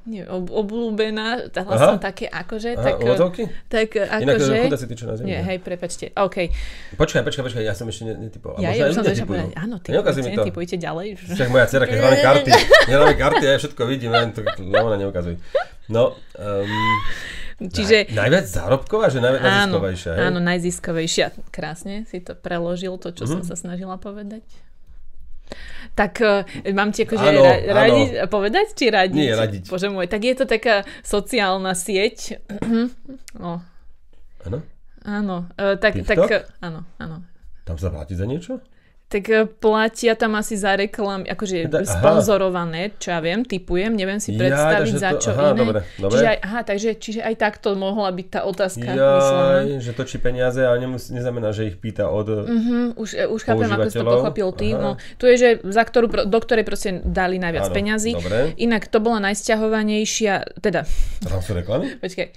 Nie, ob, obľúbená, Aha. som také akože, Aha, tak, odzovky? tak Inak akože... chudáci tí, čo na zemi. Nie, hej, prepačte. OK. Počkaj, počkaj, počkaj, ja som ešte ne- netypoval. Ja, ja som to povedať. Áno, Neukazuj mi typujte, to. typujte ďalej. Však moja dcera, keď máme karty, nedáme karty, ja všetko vidím, len to no, ona neukazuj. No, um, Čiže naj, najviac zárobková, že najviac áno, najziskovejšia, hej? áno, najziskovejšia. Krásne si to preložil, to, čo Mhm. som sa snažila povedať. Tak uh, mám ti akože Áno, ra- radiť, povedať či radiť? Nie, radiť. Bože môj, tak je to taká sociálna sieť. no, Áno? áno, uh, tak, tak, TikTok? uh, áno, áno. Tam sa platí za niečo? Tak uh, platia tam asi za reklam, akože aha. sponzorované, čo ja viem, typujem, neviem si Ja, predstaviť takže za to- čo aha, iné. dobre, dobre. Čiže aj, aha, takže čiže aj takto mohla byť tá otázka myslená. Jaj, že točí peniaze, ale nemus- neznamená, že ich pýta od... Mhm, už, už chápem, ako si to pochopil ty. Aha. No, tu je, že za ktorú, do ktorej proste dali najviac Áno, peňazí. dobre. Inak to bola najsťahovanejšia, teda, Tam sú reklamy? počkaj,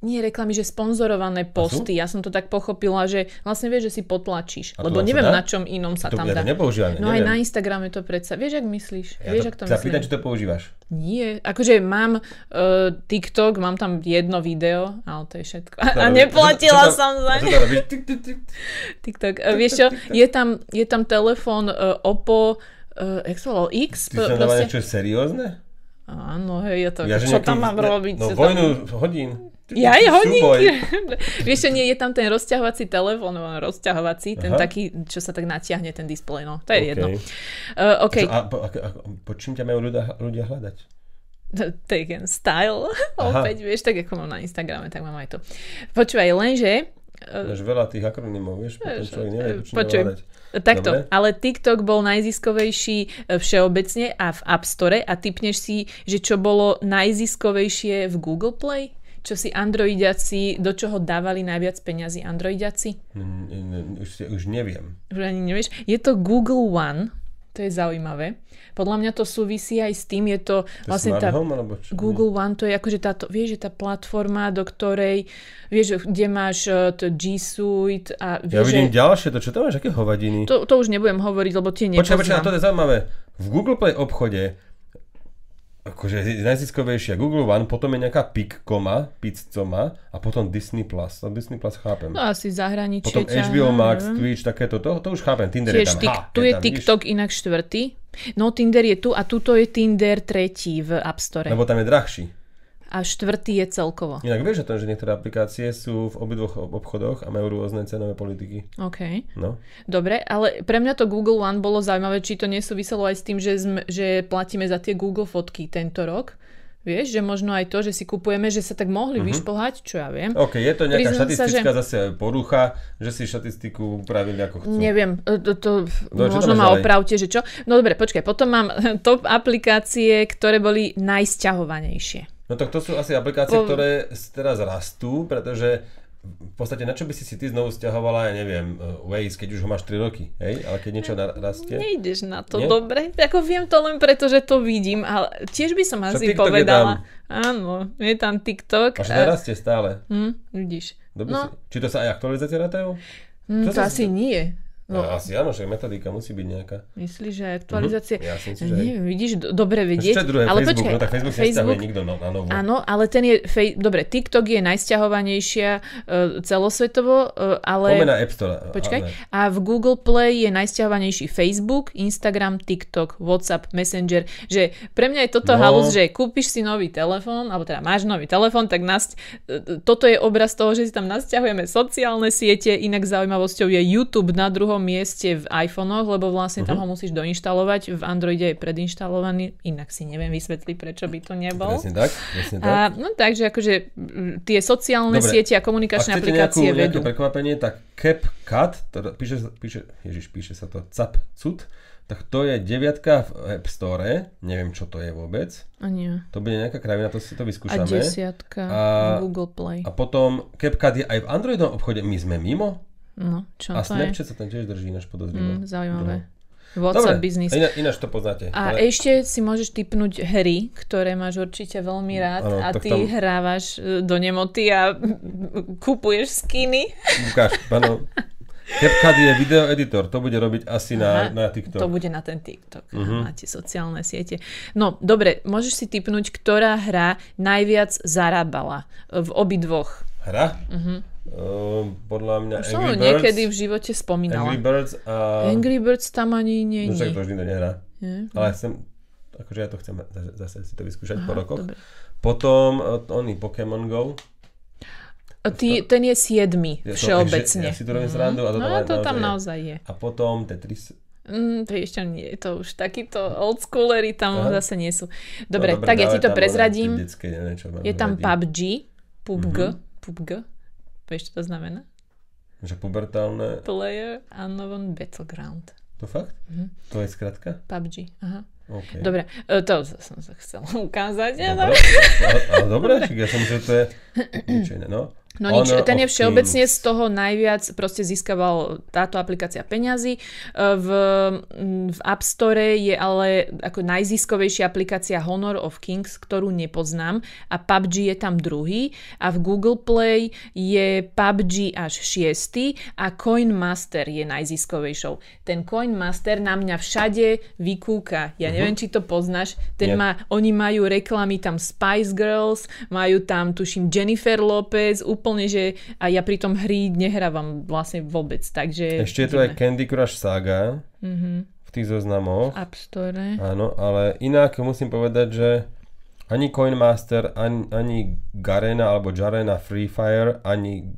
nie reklamy, že sponzorované posty. Ja som to tak pochopila, že vlastne vieš, že si potlačíš. To Lebo neviem, na čom inom sa To, tam dá. to nepoužívam, No aj neviem. na Instagrame to predsa. Vieš, ak myslíš? Ja Vieš, ak to sa pýtam, či to používaš. Nie. Akože mám uh, TikTok, mám tam jedno video, ale to je všetko. A, a Čo neplatila tam- som za čo ne. TikTok. Vieš čo, je tam, je tam telefón uh, Oppo, uh, X? Ty sa niečo seriózne? Áno, hej, to, Ja, že čo tam mám ne- robiť? No Čo vojnu hodín. Ja aj hodinky. Vieš čo, nie, je tam ten rozťahovací telefón, no, rozťahovací, ten Aha. taký, čo sa tak natiahne ten displej, no, to je OK. jedno. Uh, OK, Čo, a, po, a, a, po čím ťa majú ľudia, ľudia hľadať? taken style, Aha. opäť, vieš, tak ako mám na Instagrame, tak mám aj to. Počúvaj, lenže Máš veľa tých akronymov, vieš, potom človek nevie, či Počuj. Takto, Dobre. ale TikTok bol najziskovejší e, všeobecne a v App Store a typneš si, že čo bolo najziskovejšie v Google Play? Čo si androidiaci, do čoho dávali najviac peňazí androidiaci? Už, už neviem. Už ani nevieš. Je to Google One, to je zaujímavé. Podľa mňa to súvisí aj s tým, je to To vlastne tá... Home, alebo čo? Google One to je akože táto, vieš, že tá platforma, do ktorej, vieš, kde máš eh, to G Suite a Ja vieš, vidím že... ďalšie, to čo to máš, aké hovadiny? To, to už nebudem hovoriť, lebo tie Počkaj, nepoznám. počkaj, to je zaujímavé. V Google Play obchode akože najziskovejšia Google One, potom je nejaká Piccoma, Pizzoma a potom Disney Plus. To Disney Plus chápem. No asi zahraničie. potom ťa- HBO Max, neviem. Twitch, takéto, to, to už chápem. Tinder je Tiež tam. tik, ha, tu je tam, vidíš? TikTok inak štvrtý. No Tinder je tu a tuto je Tinder tretí v App Store. Lebo tam je drahší. A štvrtý je celkovo. Inak vieš o tom, že niektoré aplikácie sú v obidvoch obchodoch a majú rôzne cenové politiky. OK. No. Dobre, ale pre mňa to Google One bolo zaujímavé, či to nesúviselo aj s tým, že, sme, že platíme za tie Google fotky tento rok. Vieš, že možno aj to, že si kupujeme, že sa tak mohli uh-huh. vyšplhať, čo ja viem. OK, je to nejaká Priznám sa, štatistická zase porucha, že si štatistiku upravili ako chcú. Neviem, e, to, to No, možno ma opravte, že čo. No dobre, počkaj, potom mám top aplikácie, ktoré boli najsťahovanejšie. No tak to sú asi aplikácie, Po- ktoré teraz rastú, pretože v podstate na čo by si si ty znovu stiahovala, ja neviem, uh, Waze, keď už ho máš 3 roky, hej? Ale keď niečo rastie... Nejdeš na to Nie? dobre. Ako viem to len preto, že to vidím, ale tiež by som asi TikTok je povedala. Áno, je tam TikTok. A že stále. Hm, vidíš. Dobre No. si, či to sa aj aktualizácie rátajú? Hm, Čo to asi nie. No. No, Asi áno, že metodika musí byť nejaká. myslíš, že aktualizácie... Ja si myslím, že. Neviem, vidíš, do, dobre vedieť. čo druhé, ale Facebook, počkaj, no tak Facebook, Facebook nikto no, na novo. Áno, ale ten je... Fej, dobre, TikTok je najsťahovanejšia uh, celosvetovo, uh, ale... Poďme na App Store. Počkaj. Ale- A v Google Play je najsťahovanejší Facebook, Instagram, TikTok, WhatsApp, Messenger. Že pre mňa je toto No. halus, že kúpiš si nový telefón, alebo teda máš nový telefón, tak nás, toto je obraz toho, že si tam nasťahujeme sociálne siete. Inak zaujímavosťou je YouTube na druhom mieste v iPhonech, lebo vlastne tam ho musíš doinštalovať. V Androide je predinštalovaný, inak si neviem vysvetliť, prečo by to nebol. Presne tak, presne tak. A, no takže akože tie sociálne Dobre. siete a komunikačné nejakú, aplikácie nejaké vedú. prekvapenie, tak CapCut, píše, píše, ježiš, píše sa to CapCut, tak to je deviatka v App Store, neviem čo to je vôbec. A nie. To bude nejaká kravina, to si to A vyskúšame. desiatka A- v Google Play. A potom CapCut je aj v Androidovom obchode, my sme mimo. No, čo A to je? Snapchat sa tam tiež drží náš podozrivo. Mm, zaujímavé. Dobre, WhatsApp business. iná, ináč to poznáte. A Ale- ešte si môžeš typnúť hry, ktoré máš určite veľmi rád Áno, a ty tam- hrávaš e, do nemoty a kupuješ skiny. Ukáž, áno. CapCut je video editor, to bude robiť asi na, Aha, na TikTok. To bude na ten TikTok. Uh-huh. Máte sociálne siete. No, dobre, môžeš si typnúť, ktorá hra najviac zarábala v obidvoch. Hra? Uh-huh. Uh, podľa mňa Už Angry Birds. niekedy v živote spomínala. Angry Birds a... Angry Birds tam ani nie No však je. to už nikto nehrá. Nie? Ale chcem, akože ja to chcem zase- si to vyskúšať po Aha, rokoch. dobre. Potom uh, oný Pokémon Go. Ty, ten je siedmy Ja všeobecne. Ja si to robím srandu. A to, No tam to tam je. naozaj je. A potom Tetris. Mm, to ešte nie, to už takíto oldschoolery tam Aha. zase nie sú. Dobre, no, tak ja ti to prezradím. Detské, neviem, Je tam radi. PUBG, PUBG, Mhm. PUBG. Vieš, čo to znamená? Že pubertálne. Player Unknown Battleground. To fakt? Mhm. To je skratka? PUBG, aha. OK. Dobre, e, to som sa chcela ukázať. Dobre, ale, ale dobre, čiže ja som že to je niečo iné, no. No nič, ten je of všeobecne z toho najviac proste získaval táto aplikácia peňazí. E, V, v App Store je ale ako najziskovejšia aplikácia Honor of Kings, ktorú nepoznám a PUBG je tam druhý a v Google Play je PUBG až šiestý a Coin Master je najziskovejšou. Ten Coin Master na mňa všade vykúka. Ja neviem, či to poznáš. Ten Nie. má, oni majú reklamy tam Spice Girls, majú tam tuším Jennifer Lopez, úplne, že a ja pri tom hry nehrávam vlastne vôbec, takže... Ešte je tu aj Candy Crush Saga Mhm. v tých zoznamoch. App Store. Áno, ale inak musím povedať, že ani Coinmaster, ani, ani Garena alebo Jarena Free Fire, ani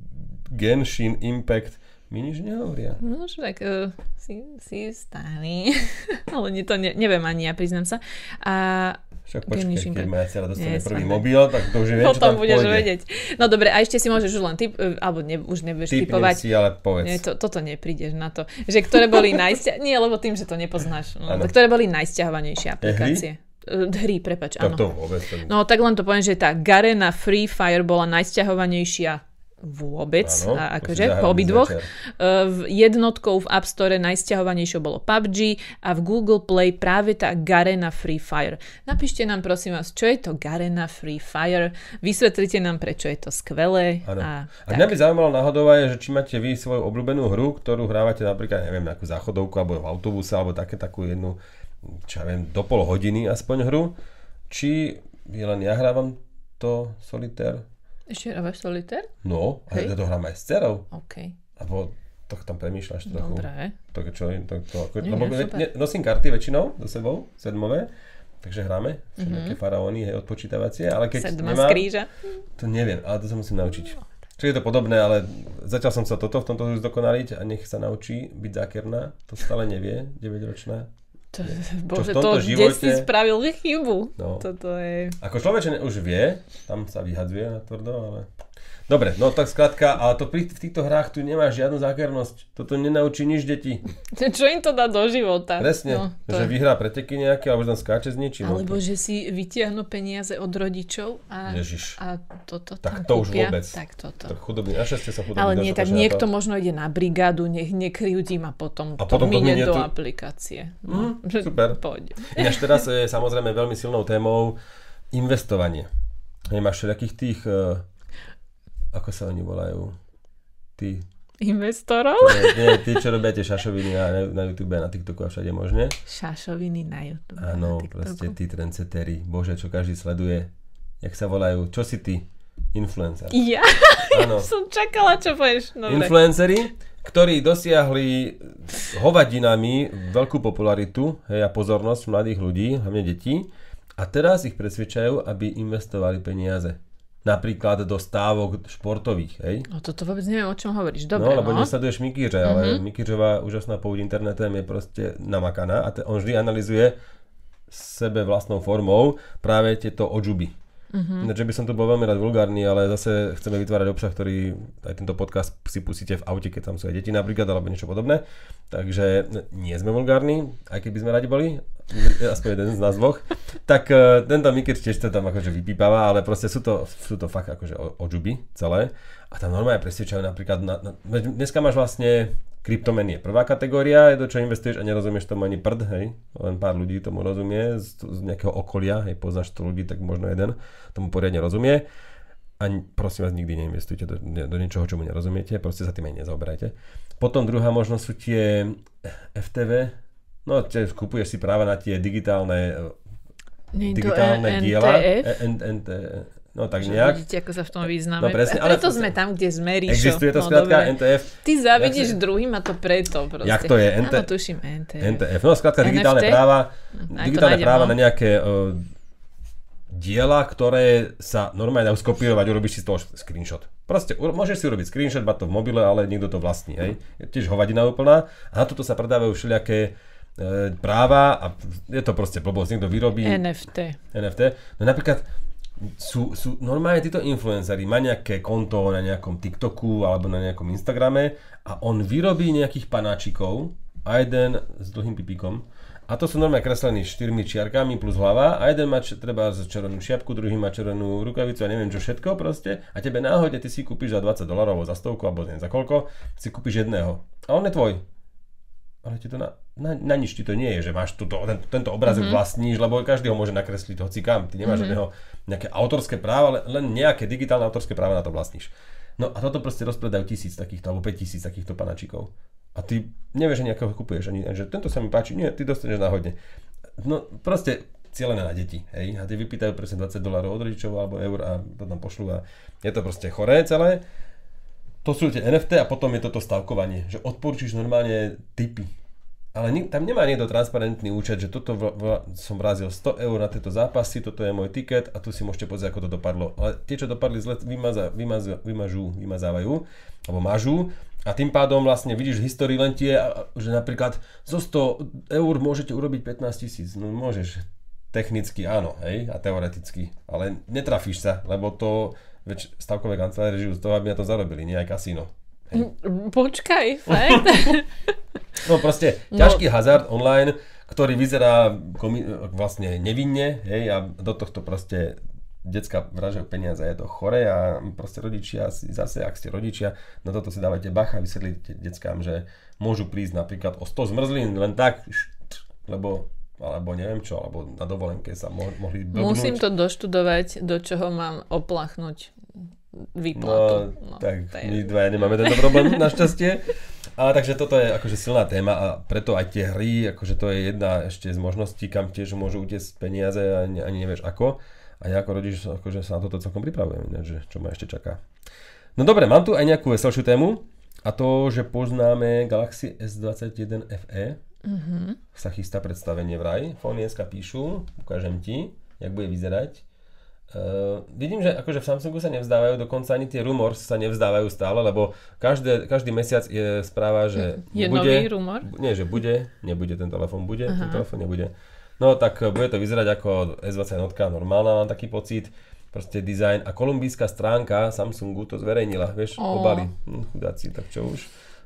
Genshin Impact mi nič nehovoria. No už tak uh, si, si starý, ale to ne, neviem ani ja, priznám sa. A Však Genius keď dcera dostane Nie, prvý sranda. mobil, tak to už viem, čo Potom tam budeš pôjde. vedieť. No dobre, a ešte si môžeš už len typ, e, alebo ne, už nebudeš Typnem typovať. si, ale povedz. Nie, to, toto neprídeš na to. Že ktoré boli najsťa... Nie, lebo tým, že to nepoznáš. No, Áno. ktoré boli najsťahovanejšie hry? aplikácie. E, Hry, prepač, áno. to vôbec. To... No tak len to poviem, že tá Garena Free Fire bola najsťahovanejšia vôbec, Áno, a akože po obidvoch. Uh, v jednotkou v App Store najsťahovanejšou bolo PUBG a v Google Play práve tá Garena Free Fire. Napíšte nám prosím vás, čo je to Garena Free Fire, vysvetlite nám, prečo je to skvelé. Áno. A, A mňa by zaujímalo náhodou aj, že či máte vy svoju obľúbenú hru, ktorú hrávate napríklad, neviem, nejakú záchodovku alebo v autobuse, alebo také takú jednu, čo ja viem, do pol hodiny aspoň hru. Či len ja hrávam to solitér? Ešte hrávaš solitér? No, a Hej. ja to hrám aj s dcerou. OK, Alebo to tam premýšľaš trochu. dobré. To, čo, to, to, ako, Nie, lebo nie, ne, nosím karty väčšinou so sebou, sedmové, takže hráme Mhm. všetké faraóny, hej, odpočítavacie, ale keď Sedma z nemám, kríža. to neviem, ale to sa musím naučiť. Čiže je to podobné, ale zatiaľ som sa toto v tomto zdokonaliť a nech sa naučí byť zákerná, to stále nevie, 9-ročná. To, bože, to kde si spravil chybu? No. Toto je... Ako človečen už vie, tam sa vyhadzuje na tvrdo, ale... Dobre, no tak skrátka, ale to pri, v týchto hrách tu nemáš žiadnu zákernosť. Toto nenaučí nič deti. Čo im to dá do života? Presne, No, to že vyhrá preteky nejaké, alebo že tam skáče s niečím. no Alebo to- že si vytiahnu peniaze od rodičov a, Ježiš. a toto Tak to už kúpia. vôbec. Tak toto. To chudobný, našťastie som chudobný. Ale nie, sa tak niekto to. možno ide na brigádu, nech nekryjúdi a potom, A to potom to minie minie do aplikácie. No, Mhm, super. Poď. Ináč teraz je samozrejme veľmi silnou témou investovanie. Hej, máš všetkých tých, uh, ako sa oni volajú, tí, Investorov? nie, nie, tí, čo robia tie šašoviny na, na YouTube a na TikToku a všade možne. Šašoviny na YouTube. Áno, na TikToku. proste tí trendsetery, bože, čo každý sleduje. Jak sa volajú, čo si ty? Influencer. Ja Áno. som čakala, čo povieš. Dobre. Influenceri, ktorí dosiahli hovadinami veľkú popularitu hej, a pozornosť mladých ľudí, hlavne detí, a teraz ich presvedčajú, aby investovali peniaze. Napríklad do stávok športových. Hej. No toto vôbec neviem, o čom hovoríš. Dobre, no, lebo no. nesleduješ Mikýře, ale mm-hmm. Mikýřová úžasná pouť internetem je proste namakaná a te, on vždy analizuje sebe vlastnou formou práve tieto odžuby. Mm-hmm. Ináč, že by som to bol veľmi rád vulgárny, ale zase chceme vytvárať obsah, ktorý aj tento podcast si pustíte v aute, keď tam sú aj deti napríklad, alebo niečo podobné. Takže nie sme vulgárni, aj keby sme radi boli, aspoň jeden z nás dvoch. Tak uh, tento Mikir tiež to tam akože vypípava, ale proste sú to, sú to fakt akože o- odžuby celé. A tam normálne presvedčajú napríklad, na, na, dneska máš vlastne kryptomeny je prvá kategória, je to, čo investuješ a nerozumieš tomu ani prd, hej. Len pár ľudí tomu rozumie z, z nejakého okolia, hej, poznáš to ľudí, tak možno jeden tomu poriadne rozumie. A prosím vás, nikdy neinvestujte do, do niečoho, čomu nerozumiete, proste sa tým aj nezaoberajte. Potom druhá možnosť sú tie FTV, no kupuješ si práva na tie digitálne, Nie, to digitálne je diela. NTF. E- no tak Že nejak. Vidíte, ako sa v tom vyznáme. No presne, A ale- preto sme tam, kde sme, Ríšo. Existuje to no, skrátka dobre. NTF. Ty závidíš sa- druhým a to preto proste. Jak to je? NT- Áno, tuším NTF. NTF. No skrátka digitálne práva, to digitálne práva no. na nejaké uh, diela, ktoré sa normálne dajú skopírovať, urobíš si z toho screenshot. Proste môžeš si urobiť screenshot, mať to v mobile, ale niekto to vlastní. Hej. Je tiež hovadina úplná. A na toto sa predávajú všelijaké e, práva a je to proste blbosť, niekto vyrobí NFT. NFT. No napríklad sú, sú normálne títo influenceri, má nejaké konto na nejakom TikToku alebo na nejakom Instagrame a on vyrobí nejakých panáčikov a jeden s dlhým pipíkom a to sú normálne kreslení štyrmi čiarkami plus hlava a jeden má č- treba z červenú šiapku, druhý má červenú rukavicu a neviem čo všetko proste a tebe náhodne ty si kúpiš za 20 dolarov za stovku alebo neviem za koľko, si kúpiš jedného a on je tvoj. Ale ti to na, na, na nič ti to nie je, že máš tuto, ten, tento obrazok mm-hmm. vlastníš, lebo každý ho môže nakresliť hoci kam. Ty nemáš mm-hmm. žiadneho nejaké autorské práva, len, len nejaké digitálne autorské práva na to vlastníš. No a toto proste rozpredajú tisíc takýchto, alebo 5 tisíc takýchto panačikov. A ty nevieš, že nejakého kupuješ, ani, že tento sa mi páči, nie, ty dostaneš náhodne. No proste cieľené na deti, hej, a ty vypýtajú presne 20 dolárov od rodičov alebo eur a to tam pošlú a je to proste choré celé. To sú tie NFT a potom je toto stavkovanie, že odporúčiš normálne typy. Ale ni- tam nemá niekto transparentný účet, že toto v, v, som vrazil 100 eur na tieto zápasy, toto je môj tiket a tu si môžete pozrieť, ako to dopadlo. Ale tie, čo dopadli zle, vymaza, vymaza, vymažú, vymazávajú, alebo mažú a tým pádom vlastne vidíš v histórii len tie, že napríklad zo 100 eur môžete urobiť 15 tisíc. No môžeš. technicky áno, hej, a teoreticky, ale netrafíš sa, lebo to, veď stavkové kancelárie žijú z toho, aby na to zarobili, nie aj kasíno. Hej. Počkaj, fakt? no proste, ťažký no. hazard online, ktorý vyzerá komi- vlastne nevinne, hej, a do tohto proste decka vražajú peniaze, je to chore a proste rodičia si zase, ak ste rodičia, na toto si dávajte bacha a vysvetlíte deckám, že môžu prísť napríklad o 100 zmrzlín len tak, lebo alebo neviem čo, alebo na dovolenke sa mo- mohli blbnúť. Musím to doštudovať, do čoho mám oplachnúť výplatu. No, no tak je... my dvaja nemáme tento problém, našťastie. Ale takže toto je akože silná téma a preto aj tie hry, akože to je jedna ešte z možností, kam tiež môžu utiesť peniaze a ani, ani nevieš ako. A ja ako rodič akože sa na toto celkom pripravujem, že čo ma ešte čaká. No dobre, mám tu aj nejakú veselšiu tému a to, že poznáme Galaxy S21 FE. Mm-hmm. Sa chystá predstavenie vraj. Fóny dneska píšu, ukážem ti, jak bude vyzerať. Uh, vidím, že akože v Samsungu sa nevzdávajú, dokonca ani tie rumors sa nevzdávajú stále, lebo každé, každý mesiac je správa, že je bude, nový rumor? Nie, že bude, nebude, ten telefón bude, Aha. ten telefón nebude. No tak bude to vyzerať ako S21 normálna, mám taký pocit. Proste dizajn a kolumbijská stránka Samsungu to zverejnila, vieš, oh. obaly. Hm, chudáci, tak čo už.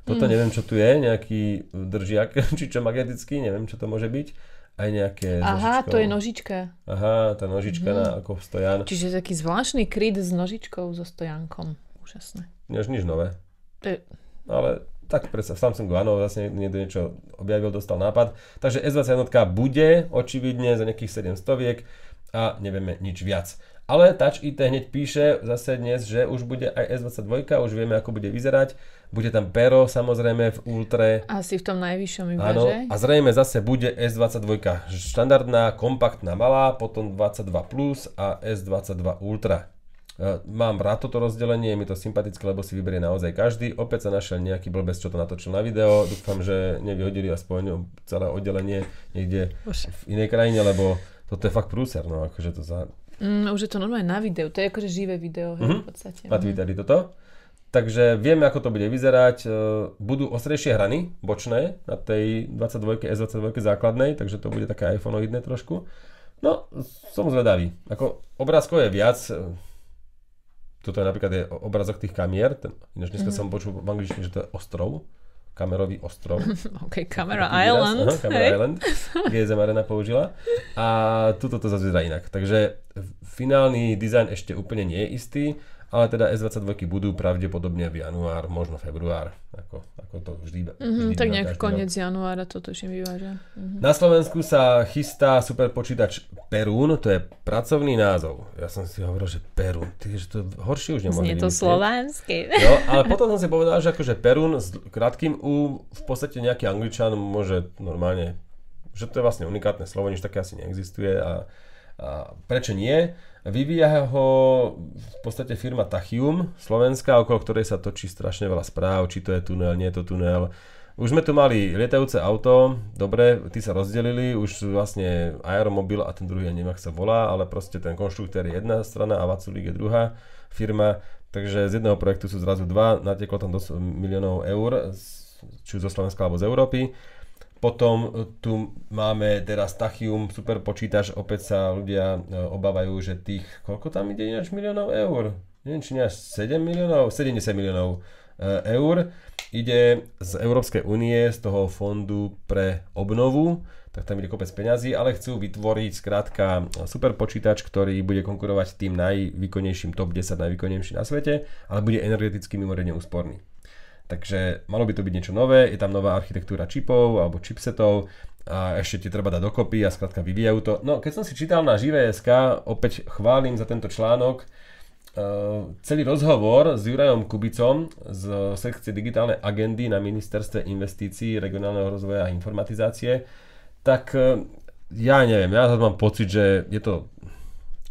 Toto mm. neviem, čo tu je, nejaký držiak, či čo magnetický, neviem, čo to môže byť aj nejaké Aha, nožičkou. to je nožička. Aha, tá nožička mm. na, ako stojan. Čiže taký zvláštny kryt s nožičkou so stojankom. Úžasné. Než nič nové. To je... Ale tak predsa v Samsungu áno, zase niekto niečo objavil, dostal nápad. Takže S21 bude očividne za nejakých 700 a nevieme nič viac. Ale Touch IT hneď píše zase dnes, že už bude aj S22, už vieme, ako bude vyzerať. Bude tam Pero samozrejme v Ultre. Asi v tom najvyššom iba, Áno, že? a zrejme zase bude S22 štandardná, kompaktná, malá, potom 22 Plus a S22 Ultra. E, mám rád toto rozdelenie, je mi to sympatické, lebo si vyberie naozaj každý. Opäť sa našiel nejaký blbec, čo to natočil na video. Dúfam, že nevyhodili aspoň celé oddelenie niekde v inej krajine, lebo toto je fakt prúser, no akože to za, Mm, už je to normálne na videu, to je akože živé video, hej, mm-hmm. v podstate. Na Twitteri toto. Takže vieme, ako to bude vyzerať. E, budú ostrejšie hrany, bočné, na tej 22 S22 základnej, takže to bude také iPhoneoidné trošku. No, som zvedavý. Ako obrázkov je viac. E, toto je napríklad je obrazok tých kamier. Ten, ináč dneska mm-hmm. som počul v angličtine, že to je ostrov kamerový ostrov. OK, Camera Island. Aha, Camera hey. Island. GSM Arena použila. A tuto to zase inak. Takže finálny dizajn ešte úplne nie je istý ale teda S22 budú pravdepodobne v január, možno február, ako, ako to vždy, mm-hmm, Tak nejak koniec rok. januára to tuším vyváža. Mm-hmm. Na Slovensku sa chystá super počítač Perún, to je pracovný názov. Ja som si hovoril, že Perún, ty, že to horšie už nemôže Znie to slovanské. Jo, ale potom som si povedal, že akože Perún s krátkým U v podstate nejaký angličan môže normálne, že to je vlastne unikátne slovo, nič také asi neexistuje a prečo nie? Vyvíja ho v podstate firma Tachium, slovenská, okolo ktorej sa točí strašne veľa správ, či to je tunel, nie je to tunel. Už sme tu mali lietajúce auto, dobre, tí sa rozdelili, už vlastne Aeromobil a ten druhý, ja neviem, ak sa volá, ale proste ten konštruktér je jedna strana a Vaculík je druhá firma, takže z jedného projektu sú zrazu dva, nateklo tam dosť miliónov eur, či zo Slovenska alebo z Európy. Potom e, tu máme teraz Tachium, super počítač, opäť sa ľudia e, obávajú, že tých, koľko tam ide ináč miliónov eur? Neviem, či až 7 miliónov, 70 miliónov e, eur. Ide z Európskej únie, z toho fondu pre obnovu, tak tam ide kopec peňazí, ale chcú vytvoriť skrátka super počítač, ktorý bude konkurovať tým najvýkonnejším top 10 najvýkonnejším na svete, ale bude energeticky mimoriadne úsporný. Takže malo by to byť niečo nové, je tam nová architektúra čipov alebo chipsetov a ešte ti treba dať dokopy a skrátka vyvíjajú to. No keď som si čítal na Živé.sk, opäť chválim za tento článok, uh, celý rozhovor s Jurajom Kubicom z sekcie digitálnej agendy na ministerstve investícií, regionálneho rozvoja a informatizácie, tak uh, ja neviem, ja mám pocit, že je to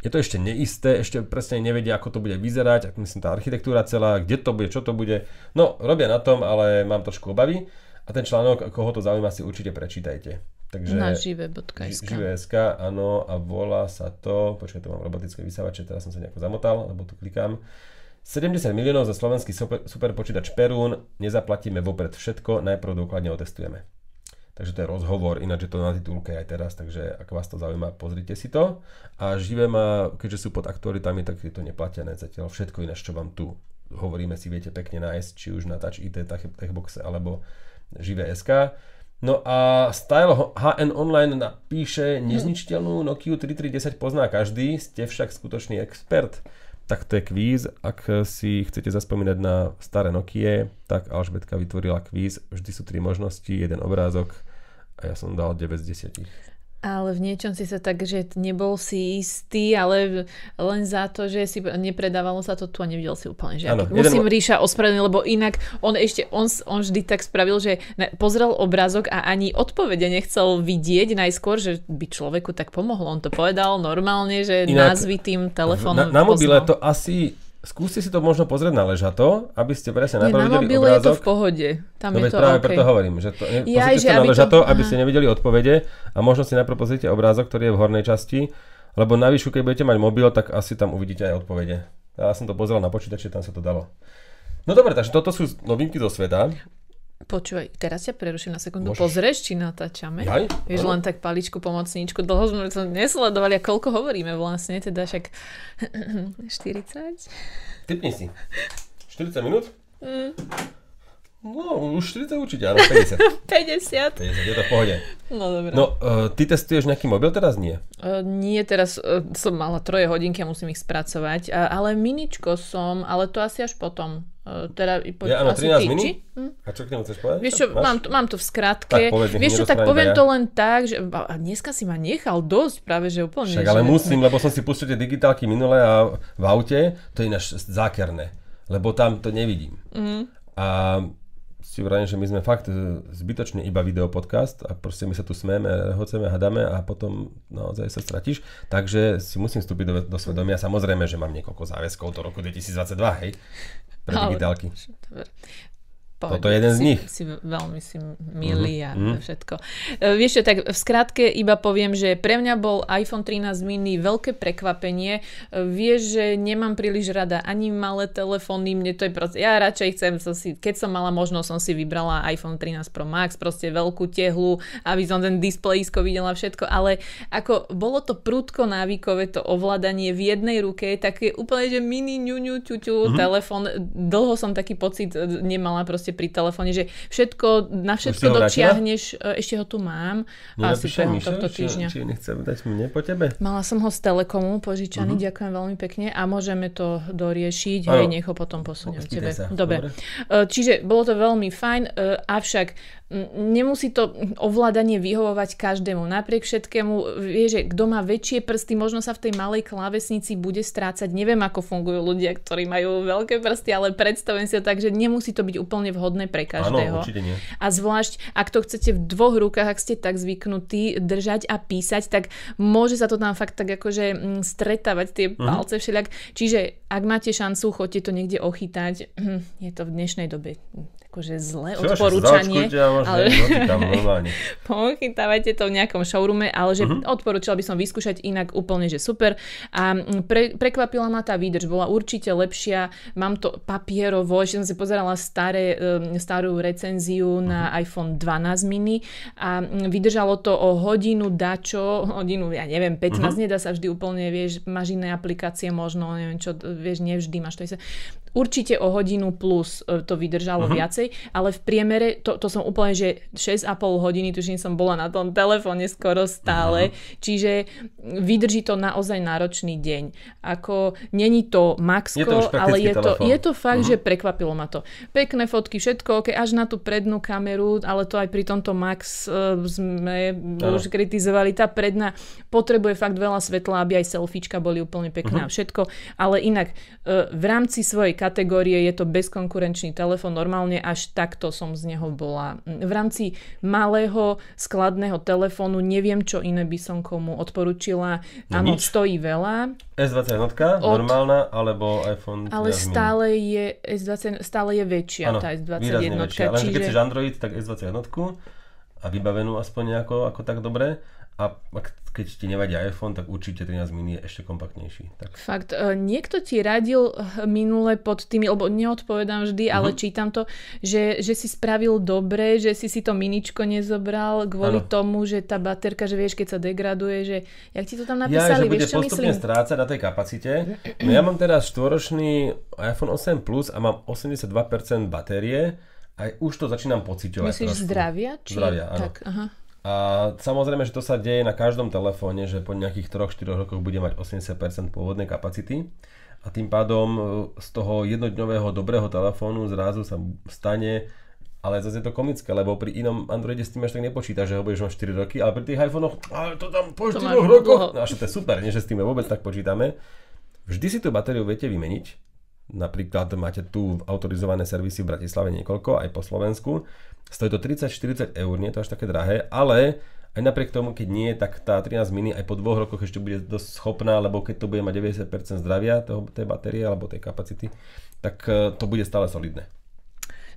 je to ešte neisté, ešte presne nevedia, ako to bude vyzerať, ako myslím tá architektúra celá, kde to bude, čo to bude. No, robia na tom, ale mám trošku obavy. A ten článok, koho to zaujíma, si určite prečítajte. Takže, na žive.sk. Žive.sk, áno, a volá sa to, počkaj, to mám robotické vysávače, teraz som sa nejako zamotal, lebo tu klikám. 70 miliónov za slovenský super, počítač Perún, nezaplatíme vopred všetko, najprv dôkladne otestujeme. Takže to je rozhovor, ináč je to na titulke aj teraz, takže ak vás to zaujíma, pozrite si to. A živé má, keďže sú pod aktualitami, tak je to neplatené zatiaľ. Všetko iné, čo vám tu hovoríme, si viete pekne nájsť, či už na Touch IT, Techboxe alebo živé SK. No a Style HN Online napíše, nezničiteľnú Nokia 3310 pozná každý, ste však skutočný expert. Tak to je kvíz. Ak si chcete zaspomínať na staré Nokia, tak Alžbetka vytvorila kvíz. Vždy sú tri možnosti, jeden obrázok a ja som dal 9 z 10. Ale v niečom si sa tak, že nebol si istý, ale len za to, že si nepredávalo sa to tu a nevidel si úplne, že ano, musím jeden... Ríša ospravedlniť, lebo inak on ešte, on, on vždy tak spravil, že pozrel obrázok a ani odpovede nechcel vidieť najskôr, že by človeku tak pomohlo. On to povedal normálne, že inak, názvy tým telefónom. Na, na mobile to asi Skúste si to možno pozrieť na ležato, aby ste presne najprv videli obrázok. je to v pohode. Tam no je to práve okay. preto hovorím, že to, ja, že na ležato, to, aby ste nevideli odpovede a možno si najprv pozrite obrázok, ktorý je v hornej časti, lebo na výšku, keď budete mať mobil, tak asi tam uvidíte aj odpovede. Ja som to pozeral na počítači, tam sa to dalo. No dobre, takže toto sú novinky zo sveta. Počúvaj, teraz ťa preruším na sekundu. Môžeš. Pozrieš, či natáčame? Jaj? Vieš, len tak paličku, pomocníčku. Dlho sme to nesledovali a koľko hovoríme vlastne, teda však 40? Typni si. 40 minút? Mm. No, už 40 určite, áno, 50. 50. 50, je to v pohode. No, dobre. No, uh, ty testuješ nejaký mobil teraz? Nie. Uh, nie, teraz uh, som mala troje hodinky a musím ich spracovať, uh, ale miničko som, ale to asi až potom. Uh, teda, ja, áno, 13 mini? Hm? A čo k nemu chceš povedať? Vieš čo, mám to, mám to v skratke. Tak, povedz, Vieš čo, tak poviem ja. to len tak, že a dneska si ma nechal dosť práve, že úplne. Však ale musím, lebo som si pustil tie digitálky minulé a v aute, to je ináč zákerné, lebo tam to nevidím. Mm. A si vrajím, že my sme fakt e, zbytočne iba video podcast a proste my sa tu smeme, hoceme, hadame a potom naozaj sa stratíš. Takže si musím vstúpiť do, do svedomia. Samozrejme, že mám niekoľko záväzkov do roku 2022, hej, pre digitálky. Pohode. Toto je jeden si, z nich. Si veľmi si milý mm-hmm. a mm-hmm. všetko. E, vieš čo, tak v skratke iba poviem, že pre mňa bol iPhone 13 mini veľké prekvapenie. E, vieš, že nemám príliš rada ani malé telefóny, mne to je proste, ja radšej chcem, som si, keď som mala možnosť, som si vybrala iPhone 13 Pro Max, proste veľkú tehlu, aby som ten displejisko videla všetko, ale ako bolo to prúdko návykové, to ovládanie v jednej ruke, také úplne, že mini ňuňu ťuťu mm-hmm. telefón, dlho som taký pocit e, nemala proste proste pri telefóne, že všetko, na všetko dočiahneš, e, ešte ho tu mám, asi behom tohto týždňa. Či, či nechcem dať mne po tebe? Mala som ho z Telekomu požičaný, uh-huh. ďakujem veľmi pekne a môžeme to doriešiť, aj nech ho potom posuniem tebe. Dobre. Dobre. E, čiže bolo to veľmi fajn, e, avšak nemusí to ovládanie vyhovovať každému. Napriek všetkému, vie, že kto má väčšie prsty, možno sa v tej malej klávesnici bude strácať. Neviem, ako fungujú ľudia, ktorí majú veľké prsty, ale predstavujem si to tak, že nemusí to byť úplne vhodné pre každého. Áno, nie. A zvlášť, ak to chcete v dvoch rukách, ak ste tak zvyknutí držať a písať, tak môže sa to tam fakt tak akože mm, stretávať tie mhm. palce všelijak. Čiže ak máte šancu, choďte to niekde ochytať. Je to v dnešnej dobe akože zlé Čo, odporúčanie. ale... Pochytávajte to v nejakom showroome, ale že uh-huh. odporúčala by som vyskúšať inak úplne, že super. A pre, prekvapila ma tá výdrž, bola určite lepšia. Mám to papierovo, ešte som si pozerala staré, starú recenziu uh-huh. na iPhone 12 mini a vydržalo to o hodinu dačo, hodinu, ja neviem, 15, uh-huh. nedá sa vždy úplne, vieš, máš iné aplikácie možno, neviem čo, vieš, nevždy máš to isté. Určite o hodinu plus e, to vydržalo uh-huh. viacej, ale v priemere, to, to som úplne, že 6,5 hodiny, tuším som bola na tom telefóne skoro stále, uh-huh. čiže vydrží to naozaj náročný deň. Ako, není to maxko, je to ale je to, je to fakt, uh-huh. že prekvapilo ma to. Pekné fotky, všetko, okay, až na tú prednú kameru, ale to aj pri tomto Max uh, sme uh-huh. už kritizovali. Tá predná potrebuje fakt veľa svetla, aby aj selfiečka boli úplne pekné uh-huh. a všetko, ale inak uh, v rámci svojej kategórie je to bezkonkurenčný telefón, normálne až takto som z neho bola. V rámci malého skladného telefónu neviem, čo iné by som komu odporúčila. No Áno, stojí veľa. S21 od... normálna, alebo iPhone Ale stále je, S20, stále je väčšia ano, tá S21. Väčšia. Čiže... keď chceš Android, tak S21 a vybavenú aspoň nejako ako tak dobre a keď ti nevadí iPhone, tak určite 13 mini je ešte kompaktnejší. Tak. Fakt, e, niekto ti radil e, minule pod tými, lebo neodpovedám vždy, ale mhm. čítam to, že, že si spravil dobre, že si si to miničko nezobral kvôli ano. tomu, že tá baterka, že vieš, keď sa degraduje, že jak ti to tam napísali, ja, že vieš, čo postupne myslím? strácať na tej kapacite. No ja mám teraz štvoročný iPhone 8 Plus a mám 82% batérie a už to začínam pociťovať. Myslíš trošku. zdravia? Či... Zdravia, áno. Tak, aha. A samozrejme, že to sa deje na každom telefóne, že po nejakých 3-4 rokoch bude mať 80% pôvodnej kapacity. A tým pádom e, z toho jednodňového dobrého telefónu zrazu sa stane ale zase je to komické, lebo pri inom Androide s tým až tak nepočíta, že ho budeš mať 4 roky, ale pri tých iPhonech, ale to tam po 4 rokoch, no to je super, nie že s tým vôbec tak počítame. Vždy si tú batériu viete vymeniť, napríklad máte tu autorizované servisy v Bratislave niekoľko, aj po Slovensku, Stojí to 30-40 eur, nie je to až také drahé, ale aj napriek tomu, keď nie, tak tá 13 mini aj po dvoch rokoch ešte bude dosť schopná, lebo keď to bude mať 90% zdravia toho, tej batérie alebo tej kapacity, tak e, to bude stále solidné.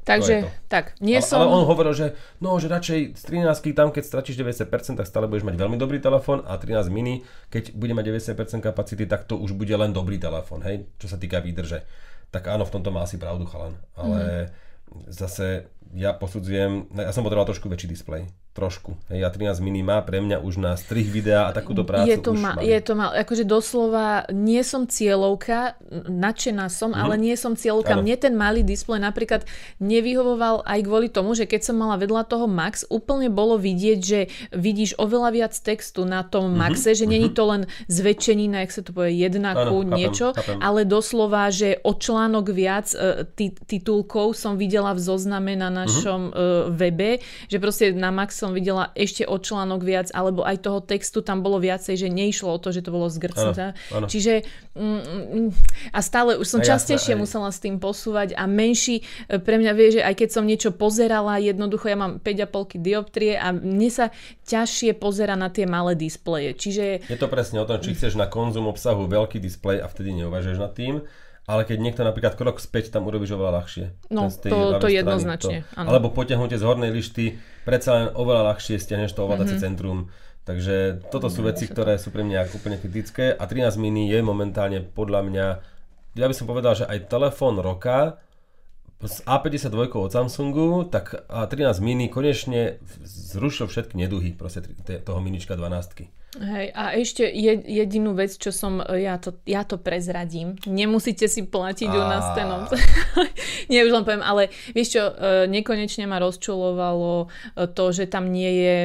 Takže, tak, nie ale, som... Ale on hovoril, že no, že radšej z 13 tam, keď stratíš 90%, tak stále budeš mať veľmi dobrý telefón a 13 mini, keď bude mať 90% kapacity, tak to už bude len dobrý telefón, hej, čo sa týka výdrže. Tak áno, v tomto má asi pravdu chalan, ale mm. zase ja posudzujem, ja som potreboval trošku väčší displej trošku. Hej, a 13 mini má pre mňa už na strich videa a takúto prácu je to už ma, Je to mal, akože doslova nie som cieľovka, nadšená som, mm. ale nie som cieľovka. Ano. Mne ten malý displej napríklad nevyhovoval aj kvôli tomu, že keď som mala vedľa toho Max, úplne bolo vidieť, že vidíš oveľa viac textu na tom mm-hmm. Maxe, že není mhm. to len zväčšenina, jak sa to povie, jednaku, ano, niečo, chápem. ale doslova, že o článok viac uh, titulkov som videla v zozname na našom mm-hmm. webe, že proste na Max som videla ešte o článok viac, alebo aj toho textu tam bolo viacej, že neišlo o to, že to bolo zgrcnuté. Čiže mm, mm, a stále už som a častejšie jasné, musela s tým posúvať a menší, e, pre mňa vie, že aj keď som niečo pozerala, jednoducho ja mám 5,5 dioptrie a mne sa ťažšie pozera na tie malé displeje. Čiže... Je to presne o tom, či chceš na konzum obsahu veľký displej a vtedy neuvažuješ nad tým, ale keď niekto napríklad krok späť tam urobíš oveľa ľahšie. No, to, to jednoznačne. To, alebo potiahnutie z hornej lišty, predsa len oveľa ľahšie stiahneš to ovládacie mm-hmm. centrum. Takže toto sú veci, ktoré sú pre mňa úplne kritické a 13 mini je momentálne podľa mňa, ja by som povedal, že aj telefón roka s A52 od Samsungu, tak A13 mini konečne zrušil všetky neduhy proste toho minička 12. Hej, a ešte jedinú vec, čo som, e, ja to, ja to prezradím. Nemusíte si platiť a... u nás ten Nie, už len poviem, ale vieš čo, e, nekonečne ma rozčulovalo e, to, že tam nie je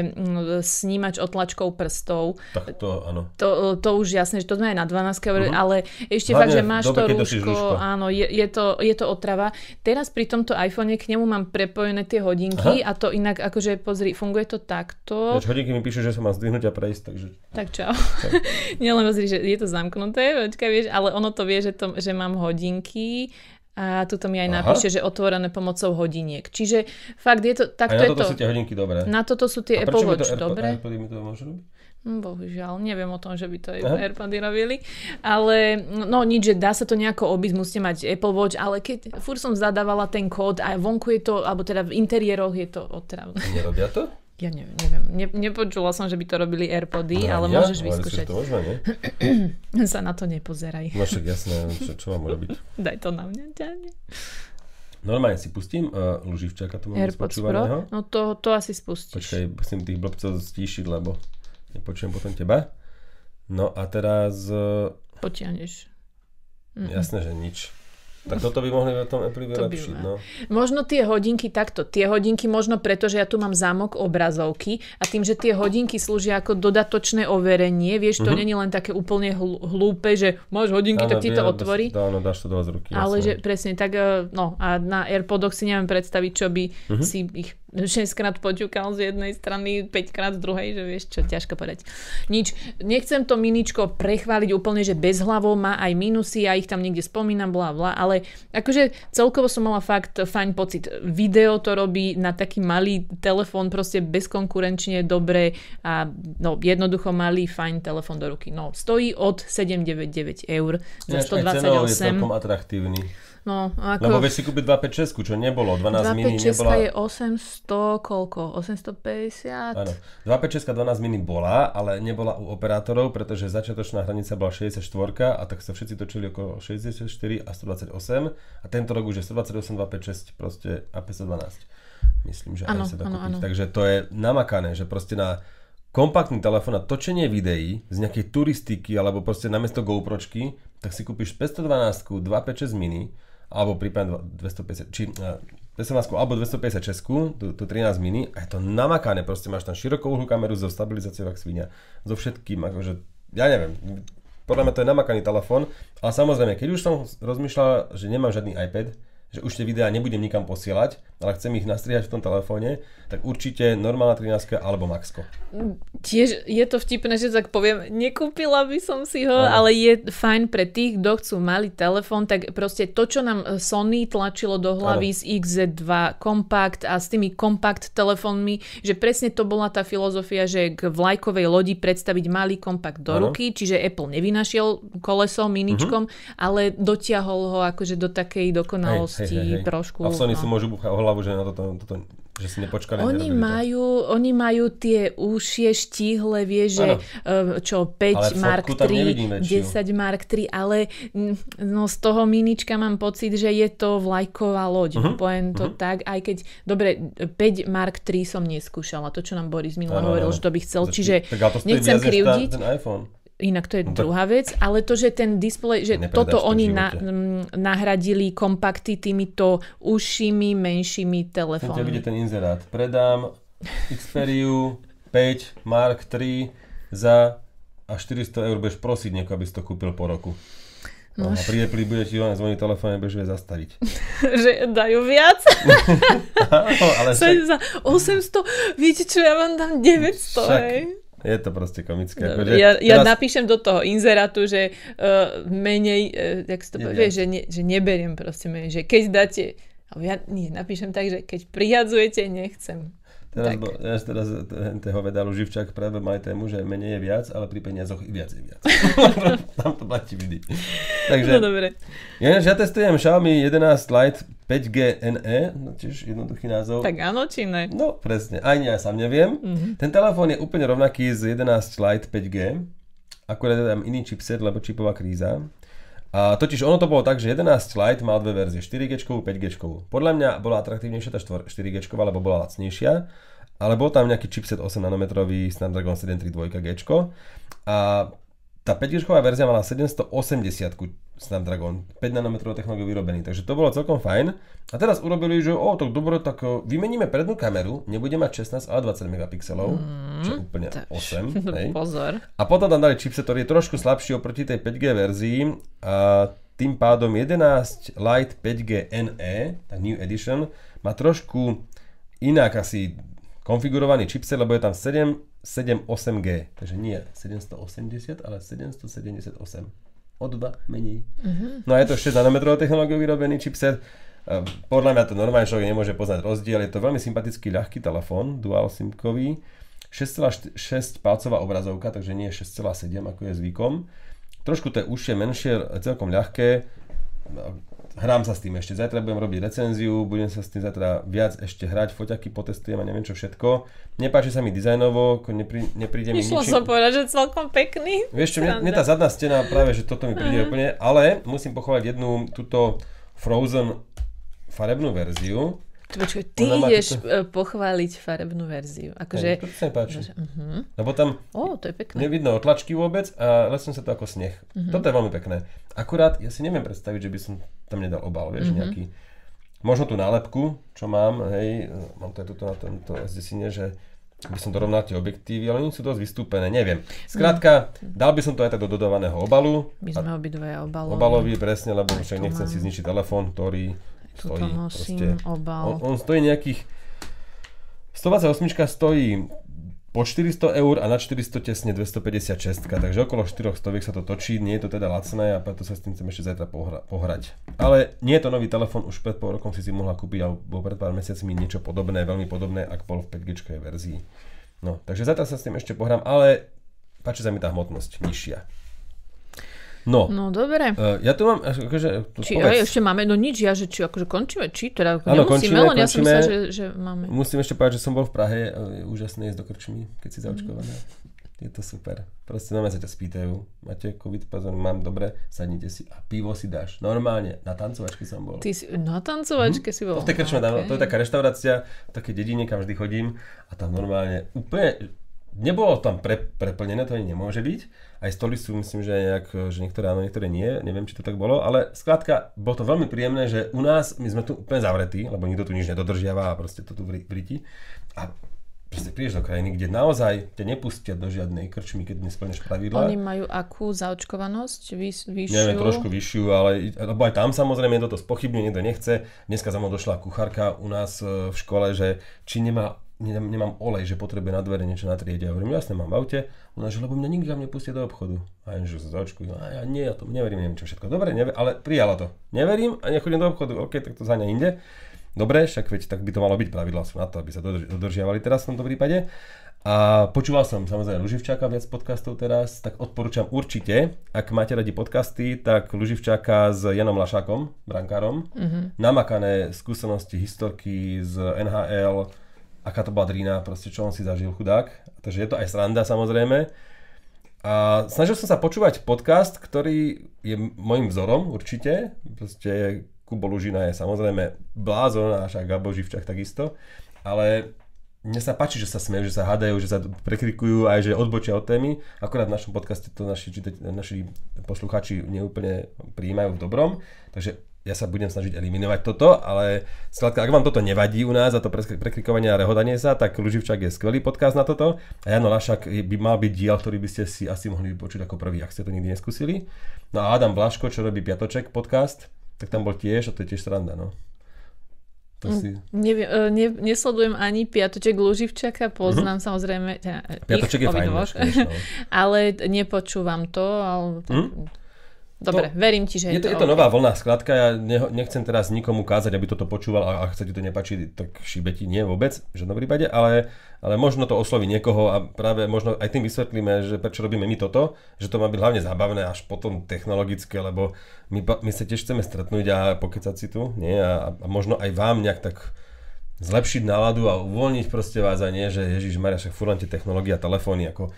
snímač otlačkou prstov. Tak to, áno. To, to už jasné, že to sme aj na 12 uh-huh. ale ešte Hlavne fakt, že máš dobe, to rúško, áno, je, je, to, je to otrava. Teraz pri tomto iPhone k nemu mám prepojené tie hodinky Aha. a to inak, akože pozri, funguje to takto. Veď hodinky mi píšu, že sa mám zdvihnúť a prejsť, takže tak čau. Nielen pozri, že je to zamknuté, počkaj, vieš, ale ono to vie, že, to, že mám hodinky a tu mi aj Aha. napíše, že otvorené pomocou hodiniek. Čiže fakt je to... Tak a na toto to, sú tie hodinky dobré. Na toto sú tie Apple Watch to dobré. Airpody mi to môžu robiť? Hm, bohužiaľ, neviem o tom, že by to aj Aha. Airpody robili. Ale no nič, že dá sa to nejako obísť, musíte mať Apple Watch, ale keď fur som zadávala ten kód a vonku je to, alebo teda v interiéroch je to otravné. Nerobia to? Ja neviem, neviem. Ne, nepočula som, že by to robili Airpody, no, ale ja? môžeš vyskúšať. To možno, nie? sa na to nepozeraj. No však jasné, čo, čo mám robiť? Daj to na mňa, ťa Normálne si pustím uh, Luživčaka, to mám AirPods Pro? No to, to asi spustíš. Počkaj, musím tých blbcov stíšiť, lebo nepočujem potom teba. No a teraz... Uh, Potiahneš. Jasné, že nič. Tak toto by mohli na tom Apple vylepšiť. No. Možno tie hodinky takto. Tie hodinky možno preto, že ja tu mám zámok obrazovky a tým, že tie hodinky slúžia ako dodatočné overenie, vieš, to uh-huh. není len také úplne hlúpe, že máš hodinky, ano, tak ti to otvorí. Áno, dáš to do z ruky. Ale jasne. že presne tak, eh, no a na AirPodoch si neviem predstaviť, čo by uh-huh. si ich 6 krát poťukal z jednej strany, 5 krát z druhej, že vieš čo, ťažko povedať. Nič, nechcem to miničko prechváliť úplne, že bez hlavou má aj minusy, ja ich tam niekde spomínam, bla bla, ale akože celkovo som mala fakt fajn pocit. Video to robí na taký malý telefón, proste bezkonkurenčne dobre a no, jednoducho malý fajn telefón do ruky. No, stojí od 799 eur za 128. Je celkom atraktívny. No, ako... Lebo vieš si kúpiť 256, čo nebolo, 12 mini 256 nebola... je 800, koľko? 850? Áno, 256 12 mini bola, ale nebola u operátorov, pretože začiatočná hranica bola 64 a tak sa všetci točili okolo 64 a 128 a tento rok už je 128, 256 proste a 512. Myslím, že Áno, aj sa dá kúpiť. Takže to je namakané, že proste na kompaktný telefón na točenie videí z nejakej turistiky alebo proste namiesto GoPročky, tak si kúpiš 512, 256 mini alebo prípadne 250, či uh, 512 alebo 256, tu, tu 13 mini a je to namakané, proste máš tam širokouhlú kameru so stabilizáciou ak svinia, so všetkým, akože, ja neviem, podľa mňa to je namakaný telefón, ale samozrejme, keď už som rozmýšľal, že nemám žiadny iPad, že už tie videá nebudem nikam posielať, ale chcem ich nastrihať v tom telefóne, tak určite normálna 13 alebo Maxko. Tiež je to vtipné, že tak poviem, nekúpila by som si ho, Áno. ale je fajn pre tých, kto chcú malý telefón, tak proste to, čo nám Sony tlačilo do hlavy Áno. z XZ2 Compact a s tými kompakt telefónmi, že presne to bola tá filozofia, že k vlajkovej lodi predstaviť malý kompakt do Áno. ruky, čiže Apple nevynašiel koleso miničkom, ale dotiahol ho akože do takej dokonalosti trošku. A v Sony no. si môžu búchať o hlavu, že na toto, toto že si nepočkali. Oni nerobili to. majú, oni majú tie ušie štíhle, vieš, že eh, čo, 5 Ale Mark fotku tam 3, nevidím väčšiu. 10 Mark 3, ale mm, no, z toho minička mám pocit, že je to vlajková loď. Mhm, Uh-huh. Poviem to uh-huh. tak, aj keď, dobre, 5 Mark 3 som neskúšala, to, čo nám Boris minule Áno, hovoril, že to by chcel, čiže tak, ale to stojí nechcem krivdiť. Ten iPhone. Inak to je tak- druhá vec, ale to, že ten displej, že toto to oni na, mm, nahradili kompakty týmito užšími, menšími telefónmi. vidieť ten inzerát. Predám Xperiu 5 Mark 3 za a 400 eur budeš prosiť niekoho, aby si to kúpil po roku. No, a pri Apple bude ti len zvoniť telefón a budeš vie zastaviť. že dajú viac. Áno, ale však, za 800, viete čo, ja vám dám 900, Však. hej. Je to proste komické. Dobre, akože ja, ja teraz- napíšem do toho inzerátu, že uh, menej, uh, jak to povie, že, ne, že neberiem proste menej, že keď dáte, alebo ja nie, napíšem tak, že keď prihadzujete, nechcem. Teraz, bo, ja teraz toho vedalu Živčák práve mali tému, že menej je viac, ale pri peniazoch i viac je viac. Tam to platí vždy. Takže, No dobre. ja, ja testujem Xiaomi 11 Lite 5G NE, no tiež jednoduchý názov. Tak áno, či ne? No presne, ani ja sám neviem. Mhm. Ten telefón je úplne rovnaký z 11 Lite 5G, akurát je tam iný chipset, lebo čipová kríza. A totiž ono to bolo tak, že 11 Lite mal dve verzie, 4G, 5G. Podľa mňa bola atraktívnejšia tá 4G, lebo bola lacnejšia, ale bol tam nejaký chipset 8 nanometrový Snapdragon 732 G. A tá 5G verzia mala 780 Snapdragon, 5 nanometrov technológiu vyrobený, takže to bolo celkom fajn. A teraz urobili, že o, tak dobre, tak o, vymeníme prednú kameru, nebude mať 16, ale 20 megapixelov, čo je úplne tak. 8. Hej. Pozor. A potom tam dali chipset, ktorý je trošku slabší oproti tej 5G verzii a tým pádom 11 Lite 5G NE, tá New Edition, má trošku inak asi konfigurovaný chipset, lebo je tam 7, 7 8G, takže nie 780, ale 778. O 2 menej. No a je to 6 nanometrovou technológiou vyrobený chipset. E, Podľa mňa to normálne človek nemôže poznať rozdiel. Je to veľmi sympatický ľahký telefón, dual simkový. 6,6 palcová obrazovka, takže nie 6,7 ako je zvykom. Trošku to je užšie, menšie, celkom ľahké. Hrám sa s tým ešte. Zajtra budem robiť recenziu, budem sa s tým zajtra viac ešte hrať, foťaky potestujem a neviem čo všetko. Nepáči sa mi dizajnovo, neprí, nepríde mi Išla ničím. som povedať, že celkom pekný. Vieš čo, mne, mne tá zadná stena práve, že toto mi príde úplne, ale musím pochváliť jednu túto Frozen farebnú verziu. Počkaj, ty Ona ideš toto- e, pochváliť farebnú verziu. Akože, Hej, toto sa mi páči. uh-huh. Lebo tam Ó, to je pekné. nevidno otlačky vôbec a lesne sa to ako sneh. Mhm. Toto je veľmi pekné. Akurát ja si neviem predstaviť, že by som tam nedal obal, vieš, Mhm. nejaký. Možno tú nálepku, čo mám, hej, mám to aj tuto na tomto SDSine, že by som dorovnal tie objektívy, ale oni sú dosť vystúpené, neviem. Skrátka, dal by som to aj tak do dodovaného obalu. My sme obidvaja obaloví. Obalový, presne, lebo však nechcem mám. si zničiť telefón, ktorý Tuto stojí nosím obal. On, on stojí nejakých... 128 stojí po 400 eur a na 400 tesne 256, takže okolo 400 sa to točí, nie je to teda lacné a preto sa s tým chcem ešte zajtra pohra- pohrať. Ale nie je to nový telefón, už pred pol rokom si si mohla kúpiť, alebo pred pár mesiacmi niečo podobné, veľmi podobné, ak bol v 5G verzii. No, takže zajtra sa s tým ešte pohrám, ale páči sa mi tá hmotnosť nižšia. No, No dobre. uh, ja tu mám, akože, Či aj ešte máme, no nič, ja, že či akože končíme, či teda Áno, nemusíme, končíme, len ja som končíme. myslela, že, že máme. Musím ešte povedať, že som bol v Prahe, je úžasné ísť do krčmy, keď si zaočkovaná. Je to super. Proste normálne sa ťa spýtajú, máte COVID, pozor, mám dobre, sadnite si a pivo si dáš. Normálne, na tancovačke som bol. Ty si na tancovačke si bol. To v krčme, okay. to je taká reštaurácia, v takej dedine, kam vždy chodím a tam normálne úplne, nebolo tam pre, preplnené, to ani nemôže byť. Aj stoly sú, myslím, že, nejak, že niektoré áno, niektoré nie, neviem, či to tak bolo, ale skrátka, bolo to veľmi príjemné, že u nás, my sme tu úplne zavretí, lebo nikto tu nič nedodržiava a proste to tu vri- vriti. A proste prídeš do krajiny, kde naozaj ťa nepustia do žiadnej krčmy, keď nesplňeš pravidla. Oni majú akú zaočkovanosť? Vys, vyššiu? Neviem, trošku vyššiu, ale lebo aj tam samozrejme toto spochybne, niekto nechce. Dneska za mnou došla kuchárka u nás e, v škole, že či nemá, nemám, nemám olej, že potrebuje na dvere niečo natrieť. Ja hovorím, jasne, mám v aute. Ona, že lebo mňa nikam nepustia do obchodu. A ja, že sa zaočkujú. A ja nie, ja tomu neverím, neviem čo všetko. Dobre, neve, ale prijala to. Neverím a nechodím do obchodu. OK, tak to zaňa inde. Dobre, však veď tak by to malo byť. Pravidlá sú na to, aby sa dodrži- dodržiavali teraz v tomto prípade. A počúval som samozrejme Luživčáka viac podcastov teraz, tak odporúčam určite, ak máte radi podcasty, tak Luživčáka s Janom Lašákom, brankárom, mm-hmm. namakané skúsenosti, historky z NHL, aká to bola drína, proste čo on si zažil chudák. Takže je to aj sranda samozrejme. A snažil som sa počúvať podcast, ktorý je môjim vzorom určite. Proste Kubo Lužina je samozrejme blázon a však Gabo Živčák takisto. Ale mne sa páči, že sa smejú, že sa hádajú, že sa prekrikujú aj že odbočia od témy. Akorát v našom podcaste to naši, naši poslucháči neúplne prijímajú v dobrom. Takže ja sa budem snažiť eliminovať toto, ale skladka, ak vám toto nevadí u nás a to pre- prekrikovanie a rehodanie sa, tak Luživčák je skvelý podcast na toto a Jano Lašak by mal byť diel, ktorý by ste si asi mohli počuť ako prvý, ak ste to nikdy neskúsili. No a Adam Blaško, čo robí Piatoček podcast, tak tam bol tiež a to je tiež sranda, no. To si... Neviem, e, ne, nesledujem ani Piatoček Luživčaka, poznám samozrejme teda, Mhm. Piatoček ich je fajn, no. ale nepočúvam to. Ale, tak, Dobre, To- verím ti, že Je to, je to OK. nová vlna, skladka, ja nechcem teraz nikomu kázať, aby toto počúval a ak sa ti to nepáči, tak šibeti nie vôbec, v žiadnom prípade, ale, ale možno to osloví niekoho a práve možno aj tým vysvetlíme, že prečo robíme my toto, že to má byť hlavne zábavné až potom technologické, lebo my, my sa tiež chceme stretnúť a pokecať si tu, nie? A, a možno aj vám nejak tak zlepšiť náladu a uvoľniť proste vás a nie, že Ježiš Maria, však furt tie technológie a telefóny, ako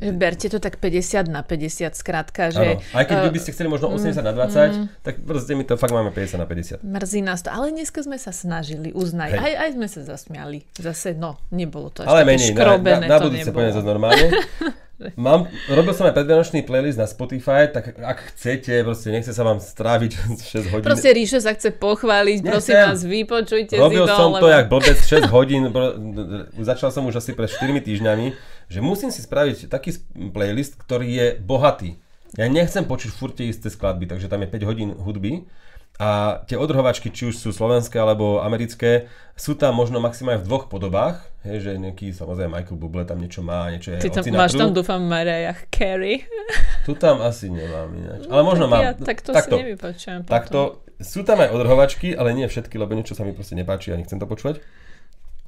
Berte to tak 50 na 50, skrátka, Áno. že Aj keď eh, by ste chceli možno 80 na 20, tak proste my to fakt máme 50 na 50. mrzí nás to. Ale dneska sme sa snažili, uznaj. Hej. Aj, aj sme sa zasmiali. Zase, no, nebolo to až Ale menej, na, škrobené, na, na to budúce poviem zase normálne. Mám, robil som aj predvianočný playlist na Spotify, tak ak chcete, proste nechce sa vám stráviť 6 hodín. Proste Ríšo sa chce pochváliť, Nechcem. prosím vás, vypočujte Robil si to. som to lebo- jak blbec 6 hodín, bro, začal som už asi pred 4 týždňami, že musím si spraviť taký playlist, ktorý je bohatý. Ja nechcem počuť furt tie isté skladby, takže tam je 5 hodín hudby a tie odrhovačky, či už sú slovenské alebo americké, sú tam možno maximálne v dvoch podobách, hej, že nejaký, samozrejme Michael Bublé tam niečo má, niečo je Ty tam, máš tam, dúfam, Mariah Carey. Tu tam asi nemám ináč. Ale možno tak mám. Ja, tak to takto, si nevypočujem takto. Sú tam aj odrhovačky, ale nie všetky, lebo niečo sa mi proste nepáči a nechcem to počúvať.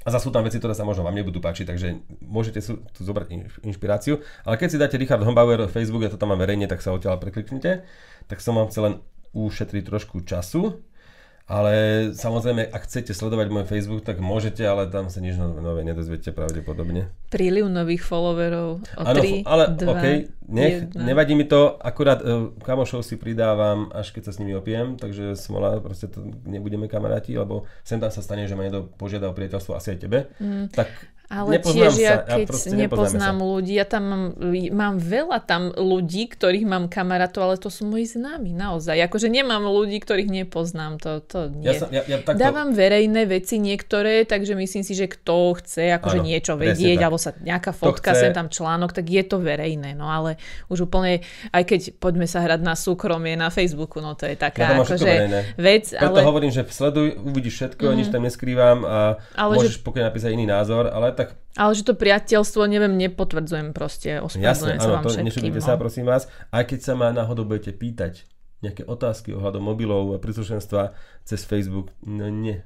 A zase sú tam veci, ktoré sa možno vám nebudú páčiť, takže môžete sú, tu zobrať inš- inšpiráciu. Ale keď si dáte Richard Hombauer Facebook, ja to tam mám verejne, tak sa odtiaľ prekliknite. Tak som vám chcel len ušetriť trošku času. Ale samozrejme, ak chcete sledovať môj Facebook, tak môžete, ale tam sa nič nové, nedozviete pravdepodobne. Príliv nových followerov o Áno, 3, ale 2, OK, nech, 1. nevadí mi to, akurát uh, kamošov si pridávam, až keď sa s nimi opiem, takže smola, proste to nebudeme kamaráti, lebo sem tam sa stane, že ma niekto požiada o priateľstvo, asi aj tebe, mm. tak Ale nepoznám tiež ja, sa, keď proste nepoznám nepoznáme ľudí, ja tam mám, mám veľa tam ľudí, ktorých mám kamarátov, ale to sú moji známi, naozaj. Akože nemám ľudí, ktorých nepoznám, to, to sa. nie. Ja, som, ja, ja takto, Dávam verejné veci niektoré, takže myslím si, že kto chce akože Áno, niečo vedieť, tak. alebo sa nejaká fotka, chce- sem tam článok, tak je to verejné. No ale už úplne, aj keď poďme sa hrať na súkromie na Facebooku, no to je Ja taká všetko akože vec, preto ale... hovorím, že sleduj, uvidíš všetko, mm. nič tam neskrývam a Ale môžeš že... pokojne napísať iný názor, ale tak Ale že to priateľstvo, neviem, nepotvrdzujem proste. Jasne, sa áno, to všetkým. nešudujte no. sa, prosím vás. Aj keď sa ma náhodou budete pýtať nejaké otázky ohľadom mobilov a príslušenstva cez Facebook, no nie.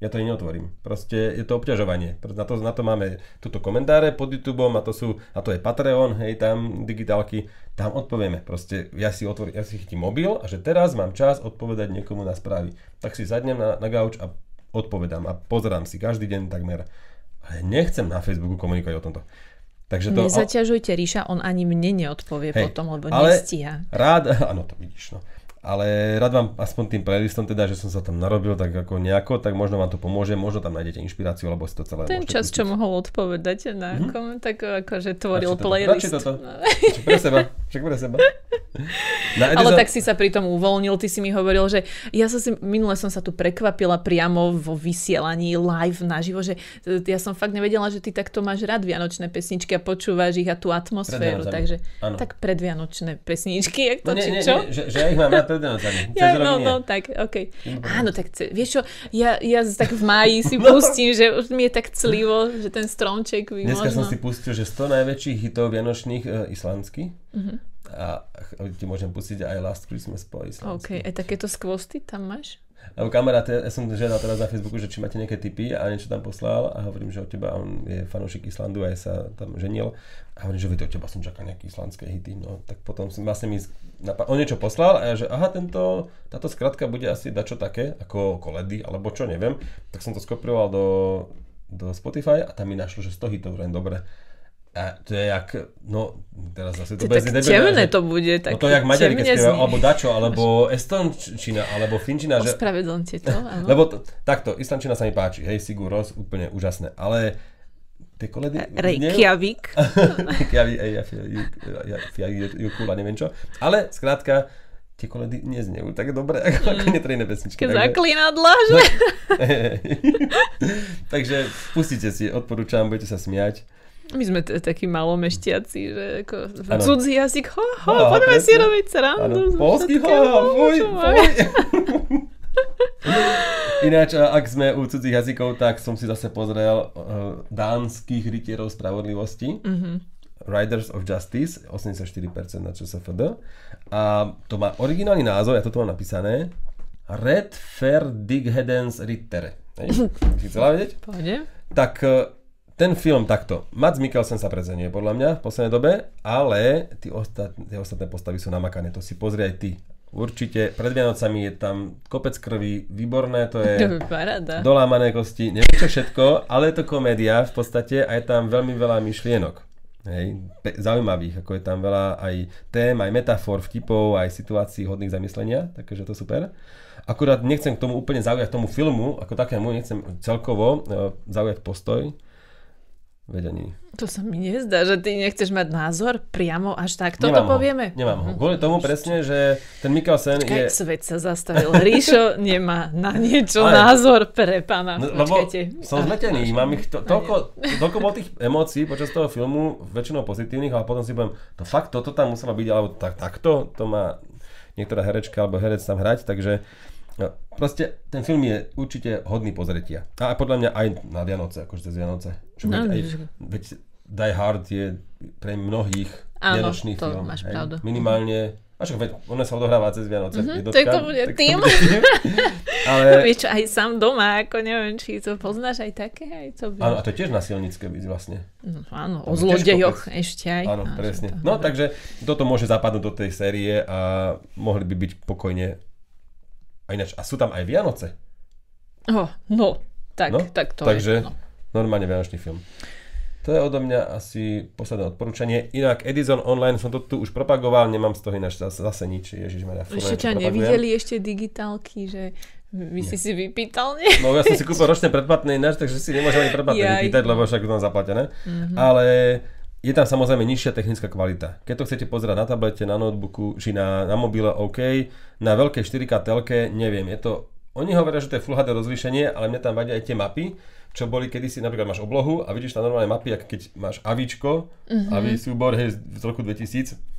ja to neotvorím. Proste je to obťažovanie. Na to, na to máme túto komentáre pod YouTube, a to sú, a to je Patreon, hej, tam digitálky, tam odpovieme. Proste ja si, otvor, ja si chytím mobil a že teraz mám čas odpovedať niekomu na správy. Tak si zadnem na, na gauč a odpovedám a pozerám si každý deň takmer. Nechcem na Facebooku komunikovať o tomto. Takže to, Nezaťažujte Ríša, on ani mne neodpovie hej, potom, lebo ale nestíha. Rád, áno, to vidíš, no ale rád vám aspoň tým playlistom teda, že som sa tam narobil tak ako nejako, tak možno vám to pomôže, možno tam nájdete inšpiráciu, alebo si to celé Ten čas, pustiť. čo mohol odpovedať na mm-hmm. koment, tak akože tvoril Radši playlist. Radši toto. Však pre seba. Však pre seba. Na Ale tak si sa pri tom uvoľnil, ty si mi hovoril, že ja som si, minule som sa tu prekvapila priamo vo vysielaní live naživo, že e, ja som fakt nevedela, že ty takto máš rád vianočné pesničky a počúvaš ich a tú atmosféru, takže ano. tak predvianočné pesničky, jak to no, nie, či čo? Nie, že, že ja ich mám rád pred Vianocami. Ja, no, no, tak, OK. Áno, tak vieš čo, ja, ja tak v máji si pustím, že už mi je tak clivo, že ten stromček by Dneska možno... som si pustil, že 100 najväčších hitov vianočných uh, islandsky. Uh-huh. A ti môžem pustiť aj Last Christmas po islandsky. OK, aj takéto skvosty tam máš? Lebo kamarát, ja som žiadal teraz na Facebooku, že či máte nejaké tipy a niečo tam poslal a hovorím, že od teba, on je fanúšik Islandu a aj sa tam ženil. A hovorím, že od teba som čakal nejaké islandské hity, no. Tak potom som vlastne mi napad... on niečo poslal a ja, že aha, tento, táto skratka bude asi dačo také, ako koledy, alebo čo, neviem, tak som to skopiroval do, do Spotify a tam mi našlo, že 100 hitov, len dobre a to je jak, no teraz zase to, bez temné to bude. Tak no to jak Maďari, keď spievajú, alebo Dačo, alebo Estončina, alebo Finčina. Ospravedlňte to, áno. Lebo to, takto, Islančina sa mi páči, hej, Sigur Ros, úplne úžasné, ale tie koledy... Reykjavík. Reykjavík, ja Jukula, neviem čo. Ale, skrátka, tie koledy neznejú tak dobre, ako, mm. ako niektoré iné pesničky. Keď zaklinadla, že? takže pustite si, odporúčam, budete sa smiať. My sme t- takí malomeštiaci, že ako ano. cudzí jazyk, ho, ho, no, poďme si robiť srandu. Polský, ho, ho, fuj, fuj. Ináč, ak sme u cudzích jazykov, tak som si zase pozrel uh, dánskych rytierov spravodlivosti. Mm-hmm. Riders of Justice, 84% na ČSFD. A to má originálny názov, ja toto mám napísané. Red Fair Dighedens Rittere. Si chcela vedieť? Pôjde. Tak ten film takto. Mats Mikkelsen sa prezenie podľa mňa v poslednej dobe, ale tí ostat, tie ostatné postavy sú namakané. To si pozri aj ty. Určite pred Vianocami je tam kopec krvi, výborné, to je Parada. dolámané kosti, neviem čo všetko, ale je to komédia v podstate a je tam veľmi veľa myšlienok. Hej, pe- zaujímavých, ako je tam veľa aj tém, aj metafor, vtipov, aj situácií hodných zamyslenia, takže to super. Akurát nechcem k tomu úplne zaujať tomu filmu, ako takému, nechcem celkovo uh, zaujať postoj, vedení. To sa mi nezdá, že ty nechceš mať názor priamo až tak. Toto Nemám povieme. Ho. Nemám ho. Mhm. Kvôli tomu presne, že ten Mikkelsen Počkaj, je... svet sa zastavil. Ríšo nemá na niečo Ale... názor pre pána. No, lebo som zmetený. Mám ich to, toľko, toľko bol tých emócií počas toho filmu, väčšinou pozitívnych, ale potom si poviem, to fakt toto tam muselo byť, alebo tak, takto, to má niektorá herečka alebo herec tam hrať, takže proste ten film je určite hodný pozretia. A podľa mňa aj na Vianoce, akože cez Vianoce. Čo no, aj, veď Die Hard je pre mnohých Áno, vianočný to film. máš hej. pravdu. Minimálne a však veď, ona sa odohráva cez Vianoce. Mm-hmm, jednotka, to bude tým. Ale... Vieš, aj sám doma, ako neviem, či to poznáš aj také. Aj to áno, a to je tiež nasilnícke byť vlastne. No, áno, o zlodejoch ešte aj. Áno, presne. To, no, takže toto môže zapadnúť do tej série a mohli by byť pokojne a ináč, a sú tam aj Vianoce. Oh, no, tak, no? tak to Takže je. No. normálne Vianočný film. To je odo mňa asi posledné odporúčanie. Inak Edison Online som to tu už propagoval, nemám z toho ináč zase, zase nič. Ježišmarja, ešte ťa nevideli ešte digitálky, že vy si si vypýtal, nie? No ja som si kúpil ročné predplatné ináč, takže si nemôžem ani predplatné ja, vypýtať, lebo však to mám zaplatené. Mm-hmm. Ale je tam samozrejme nižšia technická kvalita. Keď to chcete pozerať na tablete, na notebooku, či na, na mobile, OK. Na veľkej 4K telke, neviem, je to... Oni hovoria, že to je Full HD rozlíšenie, ale mne tam vadia aj tie mapy, čo boli kedysi, napríklad máš oblohu a vidíš tam normálne mapy, ako keď máš avičko, mm-hmm. avi súbor hej, z roku 2000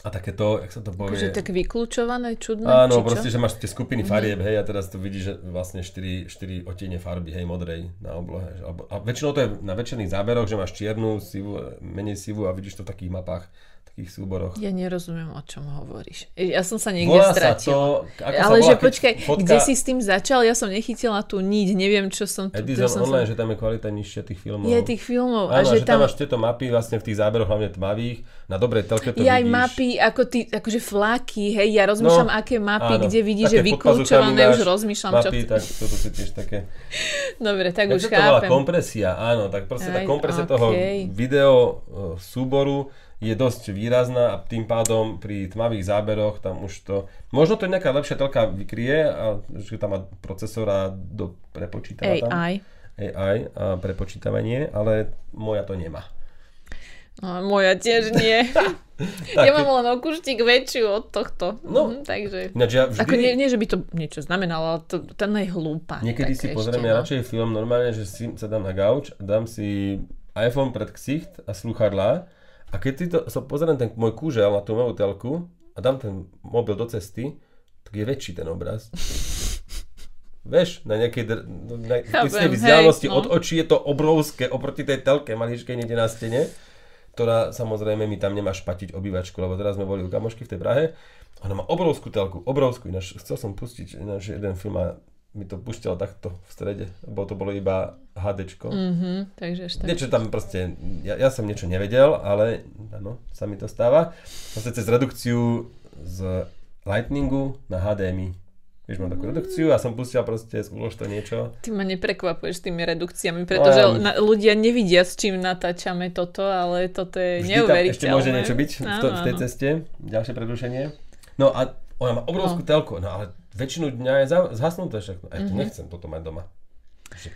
a takéto, jak sa to povie... Akože tak vyklúčované, čudné? Áno, proste, že máš tie skupiny farieb, hej, a teraz tu vidíš, že vlastne 4, 4 otiene farby, hej, modrej na oblohe. že- A väčšinou to je na väčšných záberoch, že máš čiernu, sivú, menej sivú a vidíš to v takých mapách, takých súboroch. Ja nerozumiem, o čom hovoríš. Ja som sa niekde Volá sa stratila. to, ako sa Ale volá, že počkaj, fotka kde si s tým začal? Ja som nechytila tu niť, neviem, čo som tu... Edison som online, sa... že tam je kvalita nižšia tých filmov. Je tých filmov. Áno, a že, tam... tam... máš tieto mapy vlastne v tých záberoch, hlavne tmavých, na dobrej telke to je aj vidíš. mapy, ako ty, akože flaky, hej, ja rozmýšľam, No, aké mapy, áno. kde vidíš, že vyklúčované, máš už rozmýšľam, čo... mapy, tak toto si tiež také. Dobre, tak Jak už sa to chápem. kompresia, áno, tak proste tá Aj, kompresia toho video e, súboru je dosť výrazná a tým pádom pri tmavých záberoch tam už to, možno to nejaká lepšia telka vykrie, a, že tam má procesor a do prepočítava tam. AI. AI a prepočítavanie, ale moja to nemá. No, moja tiež nie. Tak, ja mám len o kurštík väčšiu od tohto. No. Mhm, takže... Ja vždy, Ako nie, nie, že by to niečo znamenalo, ale to, ten je hlúpa. niekedy si pozriem ja no. radšej film normálne, že si sa dám na gauč, dám si iPhone pred ksicht a sluchadlá a keď si to, so pozriem ten môj kúžel na tú moju telku a dám ten mobil do cesty, tak je väčší ten obraz. Vieš, na nejakej dr- na Chápem, istej hej, vzdialenosti no. od očí je to obrovské oproti tej telke maličkej niekde na stene, ktorá samozrejme mi tam nemá špatiť obývačku, lebo teraz sme boli u kamošky v tej Prahe. Ona má obrovskú telku, obrovskú, ináč chcel som pustiť ináč jeden film a mi to púšťalo takto v strede, lebo to bolo iba HDčko. Mhm, takže tak. Niečo tam proste, ja, ja som niečo nevedel, ale áno, sa mi to stáva. Proste cez redukciu z Lightningu na HDMI. Vieš, mám takú redukciu a som pustil proste, ulož to niečo. Ty ma neprekvapuješ tými redukciami, pretože No, ja- ľudia nevidia, s čím natáčame toto, ale toto je Vždy neuveriteľné. ešte môže niečo byť v, to, Áno, v tej áno. ceste, ďalšie prerušenie. No a ona má obrovskú No. telku, no ale väčšinu dňa je zhasnuté však. No, a ja Mhm. to nechcem toto mať doma.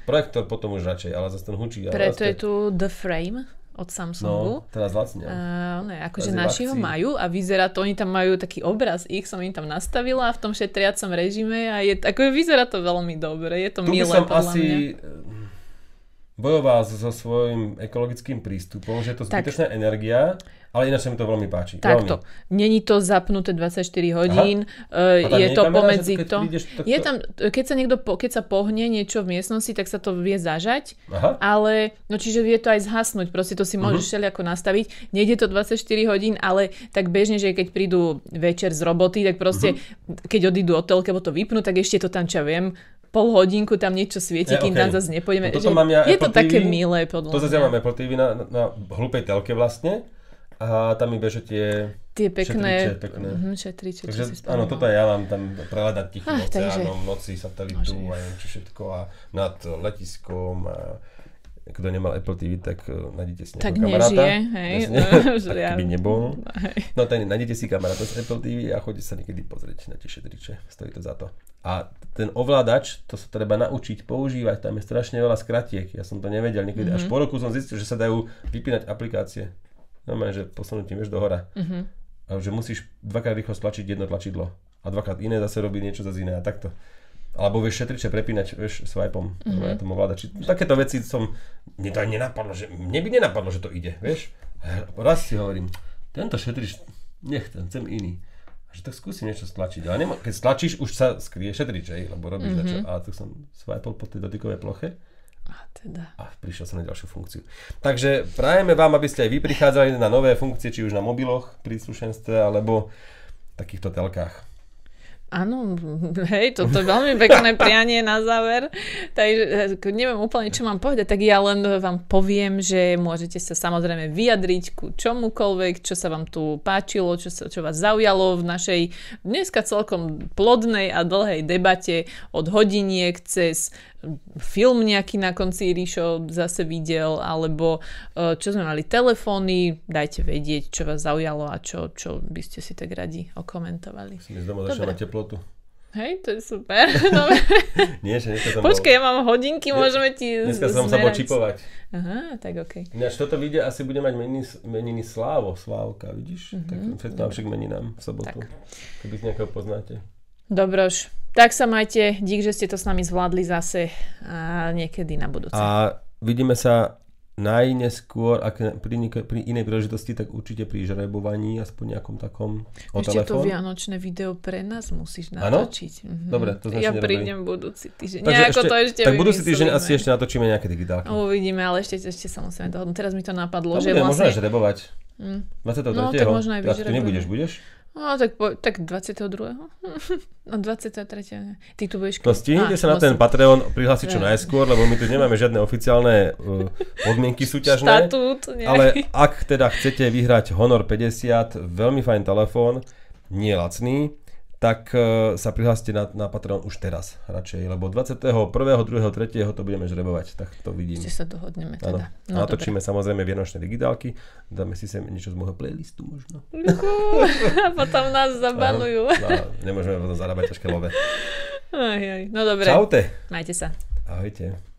Projektor potom už radšej, ale zase ten hučí. Preto je tu The Frame od Samsungu. No, teraz lacne. Uh, ne, akože Teraz je v naši ho majú a vyzerá to, oni tam majú taký obraz ich, som im tam nastavila v tom šetriacom režime a je, ako vyzerá to veľmi dobre, je to Tu by milé som podľa asi mňa. eh, bojoval so, svojím ekologickým prístupom, že je to Tak. zbytočná energia, ale ináč sa mi to veľmi páči. Takto, není to zapnuté 24 hodín, A uh, tam je to kamera, pomedzi to. prídeš, Je tam, keď sa niekto, po, keď sa pohne niečo v miestnosti, tak sa to vie zažať, Aha. ale, no čiže vie to aj zhasnúť, proste to si Mhm. môžeš uh-huh. všelijako nastaviť. Nejde to 24 hodín, ale tak bežne, že keď prídu večer z roboty, tak proste, Mhm. keď odídu od telky, alebo to vypnú, tak ešte to tam, čo ja viem, pol hodinku tam niečo svieti, kým okej. tam zase nepôjdeme. No toto Že mám ja je Apple to také TV, milé, podľa To zase ja mám Apple TV na, na, na hlúpej telke vlastne a tam mi beže tie Tie pekné, šetriče pekné. Mhm, šetriče, čo Takže si áno, toto ja mám tam prehľadať tichým Ah, takže- oceánom, noci, satelitu Môže. a neviem čo všetko a nad letiskom a kto nemal Apple TV, tak eh, nájdete si Tak kamaráta. nežije, hej. Jasne, tak by nebol. Hej. No ten, nájdete si kamaráta z Apple TV a chodite sa niekedy pozrieť na tie šetriče. Stojí to za to. A ten ovládač, to sa treba naučiť používať, tam je strašne veľa skratiek. Ja som to nevedel niekedy. Mhm. Až po roku som zistil, že sa dajú vypínať aplikácie. Normálne, že posunutím, vieš, do hora. Mhm. A že musíš dvakrát rýchlo stlačiť jedno tlačidlo. A dvakrát iné zase robiť niečo zase iné a takto. Alebo vieš šetriče prepínať, vieš, swipeom mm-hmm. na tom ovládači. Takéto veci som, mne to ani nenapadlo, že, mne by nenapadlo, že to ide, vieš. A raz si hovorím, tento šetrič nechcem, chcem iný. A že tak skúsim niečo stlačiť. Ale nemo- keď stlačíš, už sa skrie šetrič, lebo robíš mm-hmm. A tak som swipol po tej dotykovej ploche A teda. a prišiel som na ďalšiu funkciu. Takže prajeme vám, aby ste aj vy prichádzali na nové funkcie, či už na mobiloch, príslušenstve, alebo takýchto telkách. Áno, hej, toto je veľmi pekné prianie na záver. Takže eh, neviem úplne, čo mám povedať, tak ja len vám poviem, že môžete sa samozrejme vyjadriť ku čomukoľvek, čo sa vám tu páčilo, čo, sa, čo vás zaujalo v našej dneska celkom plodnej a dlhej debate od hodiniek cez film nejaký na konci Ríšo zase videl, alebo eh, čo sme mali telefóny, dajte vedieť, čo vás zaujalo a čo, čo by ste si tak radi okomentovali. Som z doma začal Dobre. mať teplotu. Hej, to je super. Dobre. Nie, že dneska som Počkaj, bol, ja mám hodinky, môžeme ti dneska z- som sa bol zmerať. čipovať. Aha, tak okej. Ináč toto vyjde, asi bude mať meniny, meniny Slávo, Slávka, vidíš? Mhm. Tak všetko nám však meninám v sobotu. Tak. Keby si nejakého poznáte. Dobroš. Tak sa majte, dík, že ste to s nami zvládli zase a niekedy na budúce. A vidíme sa najneskôr, ak pri, pri inej príležitosti, tak určite pri žrebovaní, aspoň nejakom takom o Ešte to telefón. vianočné video pre nás musíš natočiť. Mhm. Dobre, to Ja ešte nerobili. prídem budúci týždeň. Takže Nejako to ešte tak budúci týždeň asi ešte natočíme nejaké digitálky. Uvidíme, ale ešte, ešte sa musíme dohodnúť. Teraz mi to napadlo, To že bude možno vlastne... žrebovať. Mm. 23. No, tak možno aj Tak ty nebudeš, budeš? No, tak, po, tak 22. No, 23. ne. Ty tu budeš... No stihnite sa na ten. Patreon prihlásiť čo Ja. najskôr, lebo my tu nemáme žiadne oficiálne uh, podmienky súťažné. Štatút. Nie. Ale ak teda chcete vyhrať Honor 50, veľmi fajn telefón, nie lacný, tak uh, sa prihláste na, na Patreon už teraz radšej, lebo 21. 2. 3. to budeme žrebovať, tak to vidím. Ešte sa dohodneme teda. No, Natočíme samozrejme vianočné digitálky, dáme si sem niečo z môjho playlistu možno. A potom nás zabanujú. No, nemôžeme potom zarábať ťažké love. Aj, aj. No dobre, Čaute. majte sa. Ahojte.